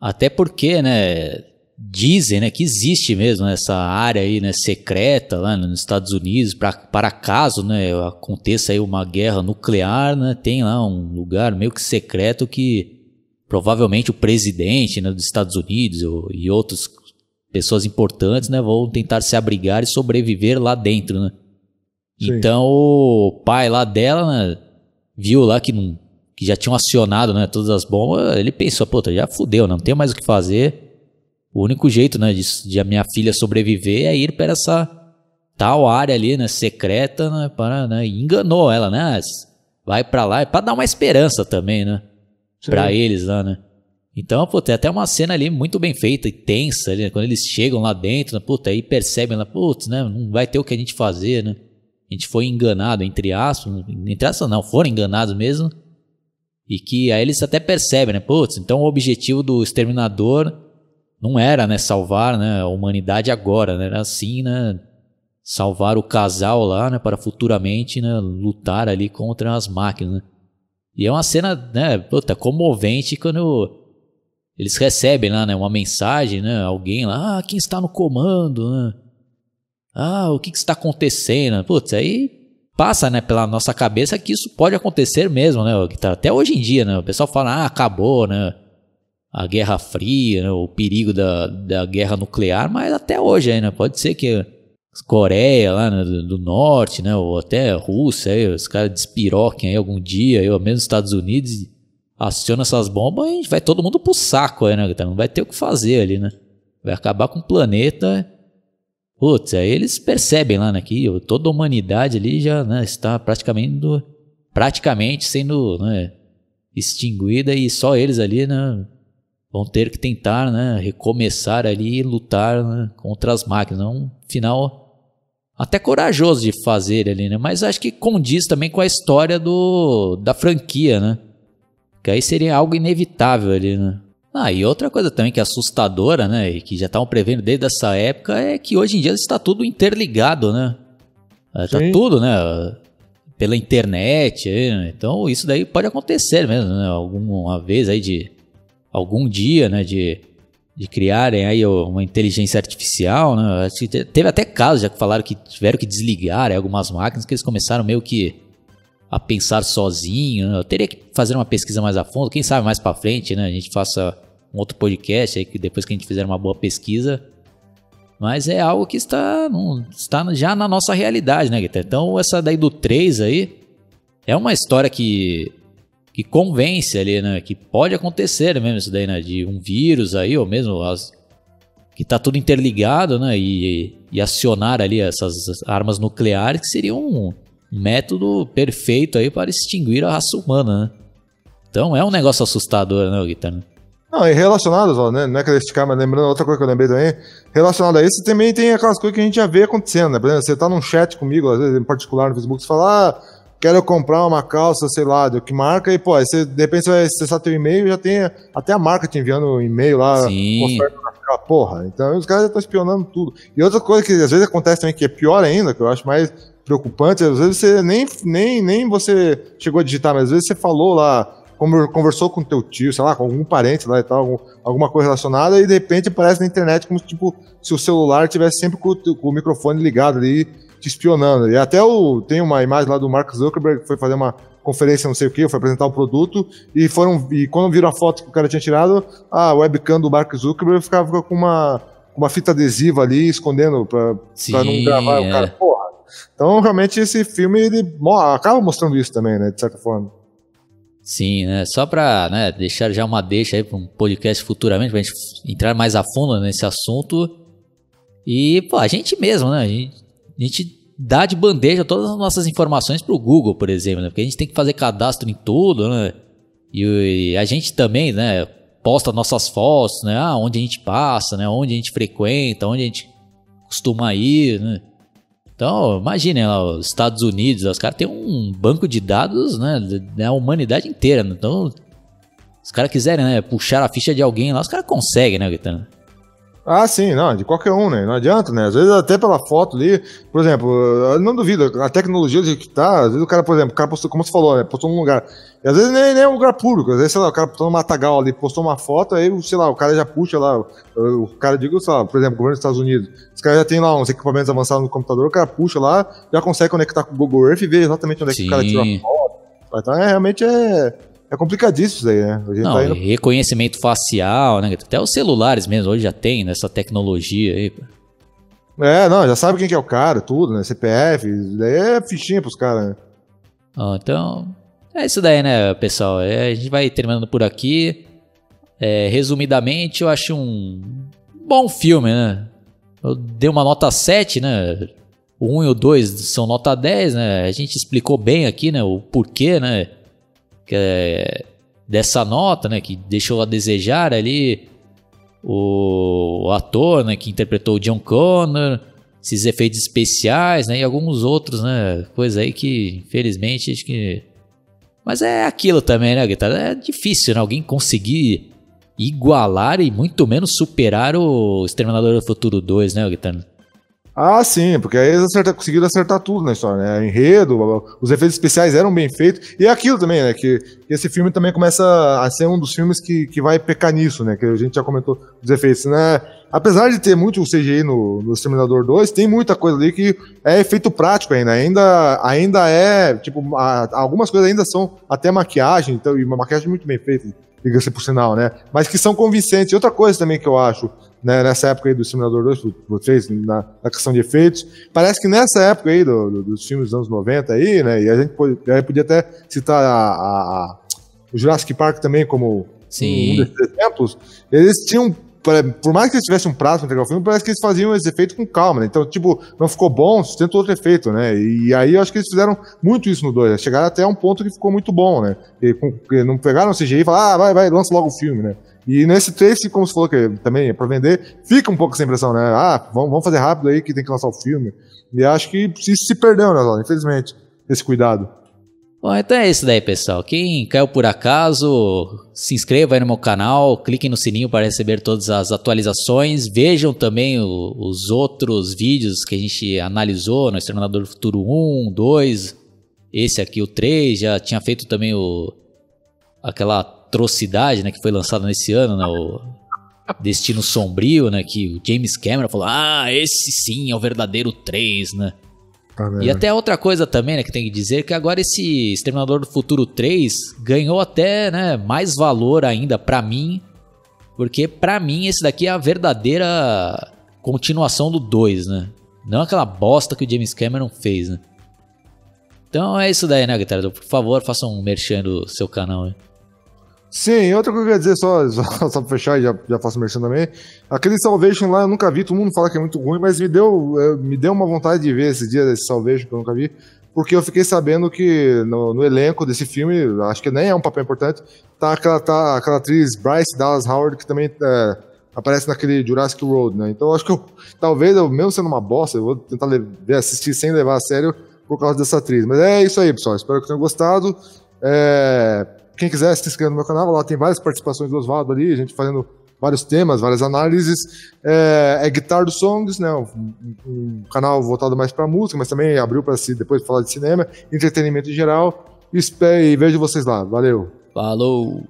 Até porque, né, dizem, né, que existe mesmo essa área aí, né, secreta lá nos Estados Unidos, pra, para caso, né, aconteça aí uma guerra nuclear, né, tem lá um lugar meio que secreto que provavelmente o presidente, né, dos Estados Unidos e outras pessoas importantes, né, vão tentar se abrigar e sobreviver lá dentro, né. Então o pai lá dela, né, viu lá que, não, que já tinham acionado né, todas as bombas, ele pensou, puta, já fudeu, não tem mais o que fazer. O único jeito né, de, de a minha filha sobreviver é ir para essa tal área ali, né, secreta, né, para, né, e enganou ela, né, vai para lá, é para dar uma esperança também, né, para eles lá, né. Então, pô, tem até uma cena ali muito bem feita e tensa ali, né, quando eles chegam lá dentro, né, puta, aí percebem lá, putz, né, não vai ter o que a gente fazer, né a gente foi enganado, entre aspas, entre aspas não, foram enganados mesmo, e que aí eles até percebem, né, putz, então o objetivo do exterminador não era, né, salvar, né, a humanidade agora, né, era assim, né, salvar o casal lá, né, para futuramente, né, lutar ali contra as máquinas, né. E é uma cena, né, puta, comovente quando eles recebem lá, né, uma mensagem, né, alguém lá, ah, quem está no comando, né, ah, o que, que está acontecendo? Putz, aí passa, né, pela nossa cabeça que isso pode acontecer mesmo, né? Tá, até hoje em dia, né? O pessoal fala, ah, acabou, né? A Guerra Fria, né? o perigo da, da guerra nuclear, mas até hoje ainda né? pode ser que Coreia lá né, do, norte, né, ou até Rússia, aí, os caras despiroquem aí algum dia, ou mesmo Estados Unidos, aciona essas bombas e vai todo mundo pro saco aí, né, não vai ter o que fazer ali, né, vai acabar com o planeta Putz, aí eles percebem lá, né, que toda a humanidade ali já né, está praticamente, praticamente sendo né, extinguida e só eles ali né, vão ter que tentar né, recomeçar ali e lutar né, contra as máquinas. É um final até corajoso de fazer ali, né? Mas acho que condiz também com a história do, da franquia, né? Que aí seria algo inevitável ali, né? Ah, e outra coisa também que é assustadora, né, e que já estavam prevendo desde essa época, é que hoje em dia está tudo interligado, né? Está é, tudo, né, pela internet, né? então isso daí pode acontecer mesmo, né, alguma vez aí de, algum dia, né, de, de criarem aí uma inteligência artificial, né, teve até casos já que falaram que tiveram que desligar algumas máquinas que eles começaram meio que a pensar sozinho. Né? Eu teria que fazer uma pesquisa mais a fundo, quem sabe mais para frente, né? A gente faça um outro podcast aí que depois que a gente fizer uma boa pesquisa. Mas é algo que está, está já na nossa realidade, né, Guitar? Então, essa daí do 3 aí é uma história que que convence ali, né? Que pode acontecer mesmo isso daí, né? De um vírus aí, ou mesmo as, que tá tudo interligado, né? E, e acionar ali essas armas nucleares, que seria um, método perfeito aí para extinguir a raça humana, né? Então é um negócio assustador, né, Guitarra? Não, e relacionado, né? Não é criticar, mas lembrando outra coisa que eu lembrei também. Relacionado a isso, também tem aquelas coisas que a gente já vê acontecendo, né? Por exemplo, você tá num chat comigo, às vezes em particular no Facebook, você fala, ah, quero comprar uma calça, sei lá, de que marca, e pô, aí você, de repente você vai acessar teu e-mail já tem até a marca te enviando um e-mail lá, Sim. porra. Então os caras já estão espionando tudo. E outra coisa que às vezes acontece também, que é pior ainda, que eu acho mais preocupante. Às vezes você nem, nem, nem você chegou a digitar, mas às vezes você falou lá, conversou com teu tio, sei lá, com algum parente lá e tal, alguma coisa relacionada, e de repente aparece na internet como tipo se o celular tivesse sempre com, com o microfone ligado ali, te espionando. E até o, tem uma imagem lá do Mark Zuckerberg que foi fazer uma conferência, não sei o que, foi apresentar o um produto, e foram e quando viram a foto que o cara tinha tirado, a webcam do Mark Zuckerberg ficava com uma, uma fita adesiva ali, escondendo pra, Sim, pra não gravar é. o cara. Pô, então, realmente, esse filme ele acaba mostrando isso também, né? De certa forma. Sim, né? Só para né, deixar já uma deixa aí para um podcast futuramente, pra gente entrar mais a fundo nesse assunto. E, pô, a gente mesmo, né? A gente, a gente dá de bandeja todas as nossas informações pro Google, por exemplo, né? Porque a gente tem que fazer cadastro em tudo, né? E, e a gente também, né? Posta nossas fotos, né? Ah, onde a gente passa, né? Onde a gente frequenta, onde a gente costuma ir, né? Então, imaginem lá, os Estados Unidos, os caras têm um banco de dados, né, da humanidade inteira. Né? Então, os caras quiserem, né, puxar a ficha de alguém lá, os caras conseguem, né, Gaetano? Ah, sim, não, de qualquer um, né? Não adianta, né? Às vezes até pela foto ali, por exemplo, eu não duvido, a tecnologia do jeito que tá, às vezes o cara, por exemplo, o cara postou, como você falou, né? Postou num lugar. E às vezes nem, nem é um lugar público, às vezes, sei lá, o cara postou no matagal ali, postou uma foto, aí, sei lá, o cara já puxa lá, o cara, digo, sei lá, por exemplo, o governo dos Estados Unidos, os caras já tem lá uns equipamentos avançados no computador, o cara puxa lá, já consegue conectar com o Google Earth e ver exatamente onde é que o cara tirou a foto. Então, é, realmente é, é complicadíssimo isso aí, né? Não, tá indo... reconhecimento facial, né? Até os celulares mesmo hoje já tem nessa tecnologia aí. É, não, já sabe quem que é o cara, tudo, né? CPF, daí é fichinha pros caras, né? Oh, então, é isso daí, né, pessoal? É, a gente vai terminando por aqui. É, resumidamente, eu acho um bom filme, né? Eu dei uma nota 7, né? O 1 e o 2 são nota 10, né? A gente explicou bem aqui, né? O porquê, né? Que é dessa nota, né, que deixou a desejar ali o, o ator, né, que interpretou o John Connor, esses efeitos especiais, né, e alguns outros, né, coisa aí que infelizmente acho que mas é aquilo também, né, Guitarra? É difícil, né, alguém conseguir igualar e muito menos superar o Exterminador do Futuro 2, né, Guitarra? Ah, sim, porque aí eles conseguiram acertar tudo na história, né? Enredo, os efeitos especiais eram bem feitos. E é aquilo também, né? Que, que, esse filme também começa a ser um dos filmes que, que vai pecar nisso, né? Que a gente já comentou dos efeitos, né? Apesar de ter muito CGI no, no Exterminador 2, tem muita coisa ali que é efeito prático ainda. Ainda, ainda é, tipo, a, algumas coisas ainda são até maquiagem, então, e uma maquiagem muito bem feita diga-se por sinal, né? Mas que são convincentes. E outra coisa também que eu acho, né, nessa época aí do Simulador 2, do 3, na, na, questão de efeitos, parece que nessa época aí do, do, dos filmes dos anos 90 aí, né, e a gente pode, a podia até citar a, a, a, o Jurassic Park também como Sim. um desses exemplos, eles tinham por mais que eles tivessem um prazo para entregar o filme, parece que eles faziam esse efeito com calma, né? Então, tipo, não ficou bom, tenta outro efeito, né? E aí eu acho que eles fizeram muito isso no 2, né? chegaram até um ponto que ficou muito bom, né? E, com, não pegaram o CGI e falaram, ah, vai, vai, lança logo o filme, né? E nesse 3, como você falou que também é pra vender, fica um pouco essa impressão, né? Ah, vamos, vamos fazer rápido aí que tem que lançar o filme. E acho que isso se perdeu, né, infelizmente, esse cuidado. Bom, então é isso daí, pessoal. Quem caiu por acaso, se inscreva aí no meu canal, cliquem no sininho para receber todas as atualizações. Vejam também o, os outros vídeos que a gente analisou no Exterminador do Futuro 1, 2, esse aqui, o 3. Já tinha feito também o, aquela atrocidade né, que foi lançada nesse ano, né, o Destino Sombrio, né, que o James Cameron falou: Ah, esse sim é o verdadeiro 3, né? Tá e até outra coisa também, né, que tem que dizer que agora esse Exterminador do Futuro 3 ganhou até, né, mais valor ainda para mim, porque para mim esse daqui é a verdadeira continuação do 2, né? Não aquela bosta que o James Cameron fez, né? Então é isso daí, né, galera? Por favor, façam um merchan do seu canal, né? Sim, outra coisa que eu ia dizer, só, só, só pra fechar e já, já faço merchan também. Aquele Salvation lá eu nunca vi, todo mundo fala que é muito ruim, mas me deu, é, me deu uma vontade de ver esse dia desse Salvation que eu nunca vi, porque eu fiquei sabendo que no, no elenco desse filme, acho que nem é um papel importante, tá aquela, tá aquela atriz Bryce Dallas Howard, que também é, aparece naquele Jurassic Road, né? Então acho que eu, talvez, eu, mesmo sendo uma bosta, eu vou tentar ver, assistir sem levar a sério por causa dessa atriz. Mas é isso aí, pessoal. Espero que tenham gostado. É, quem quiser se inscrever no meu canal, lá tem várias participações do Oswaldo ali, a gente fazendo vários temas, várias análises. É, é Guitar do Songs, né? Um, um canal voltado mais para música, mas também abriu para si depois falar de cinema, entretenimento em geral. E, e vejo vocês lá. Valeu. Falou!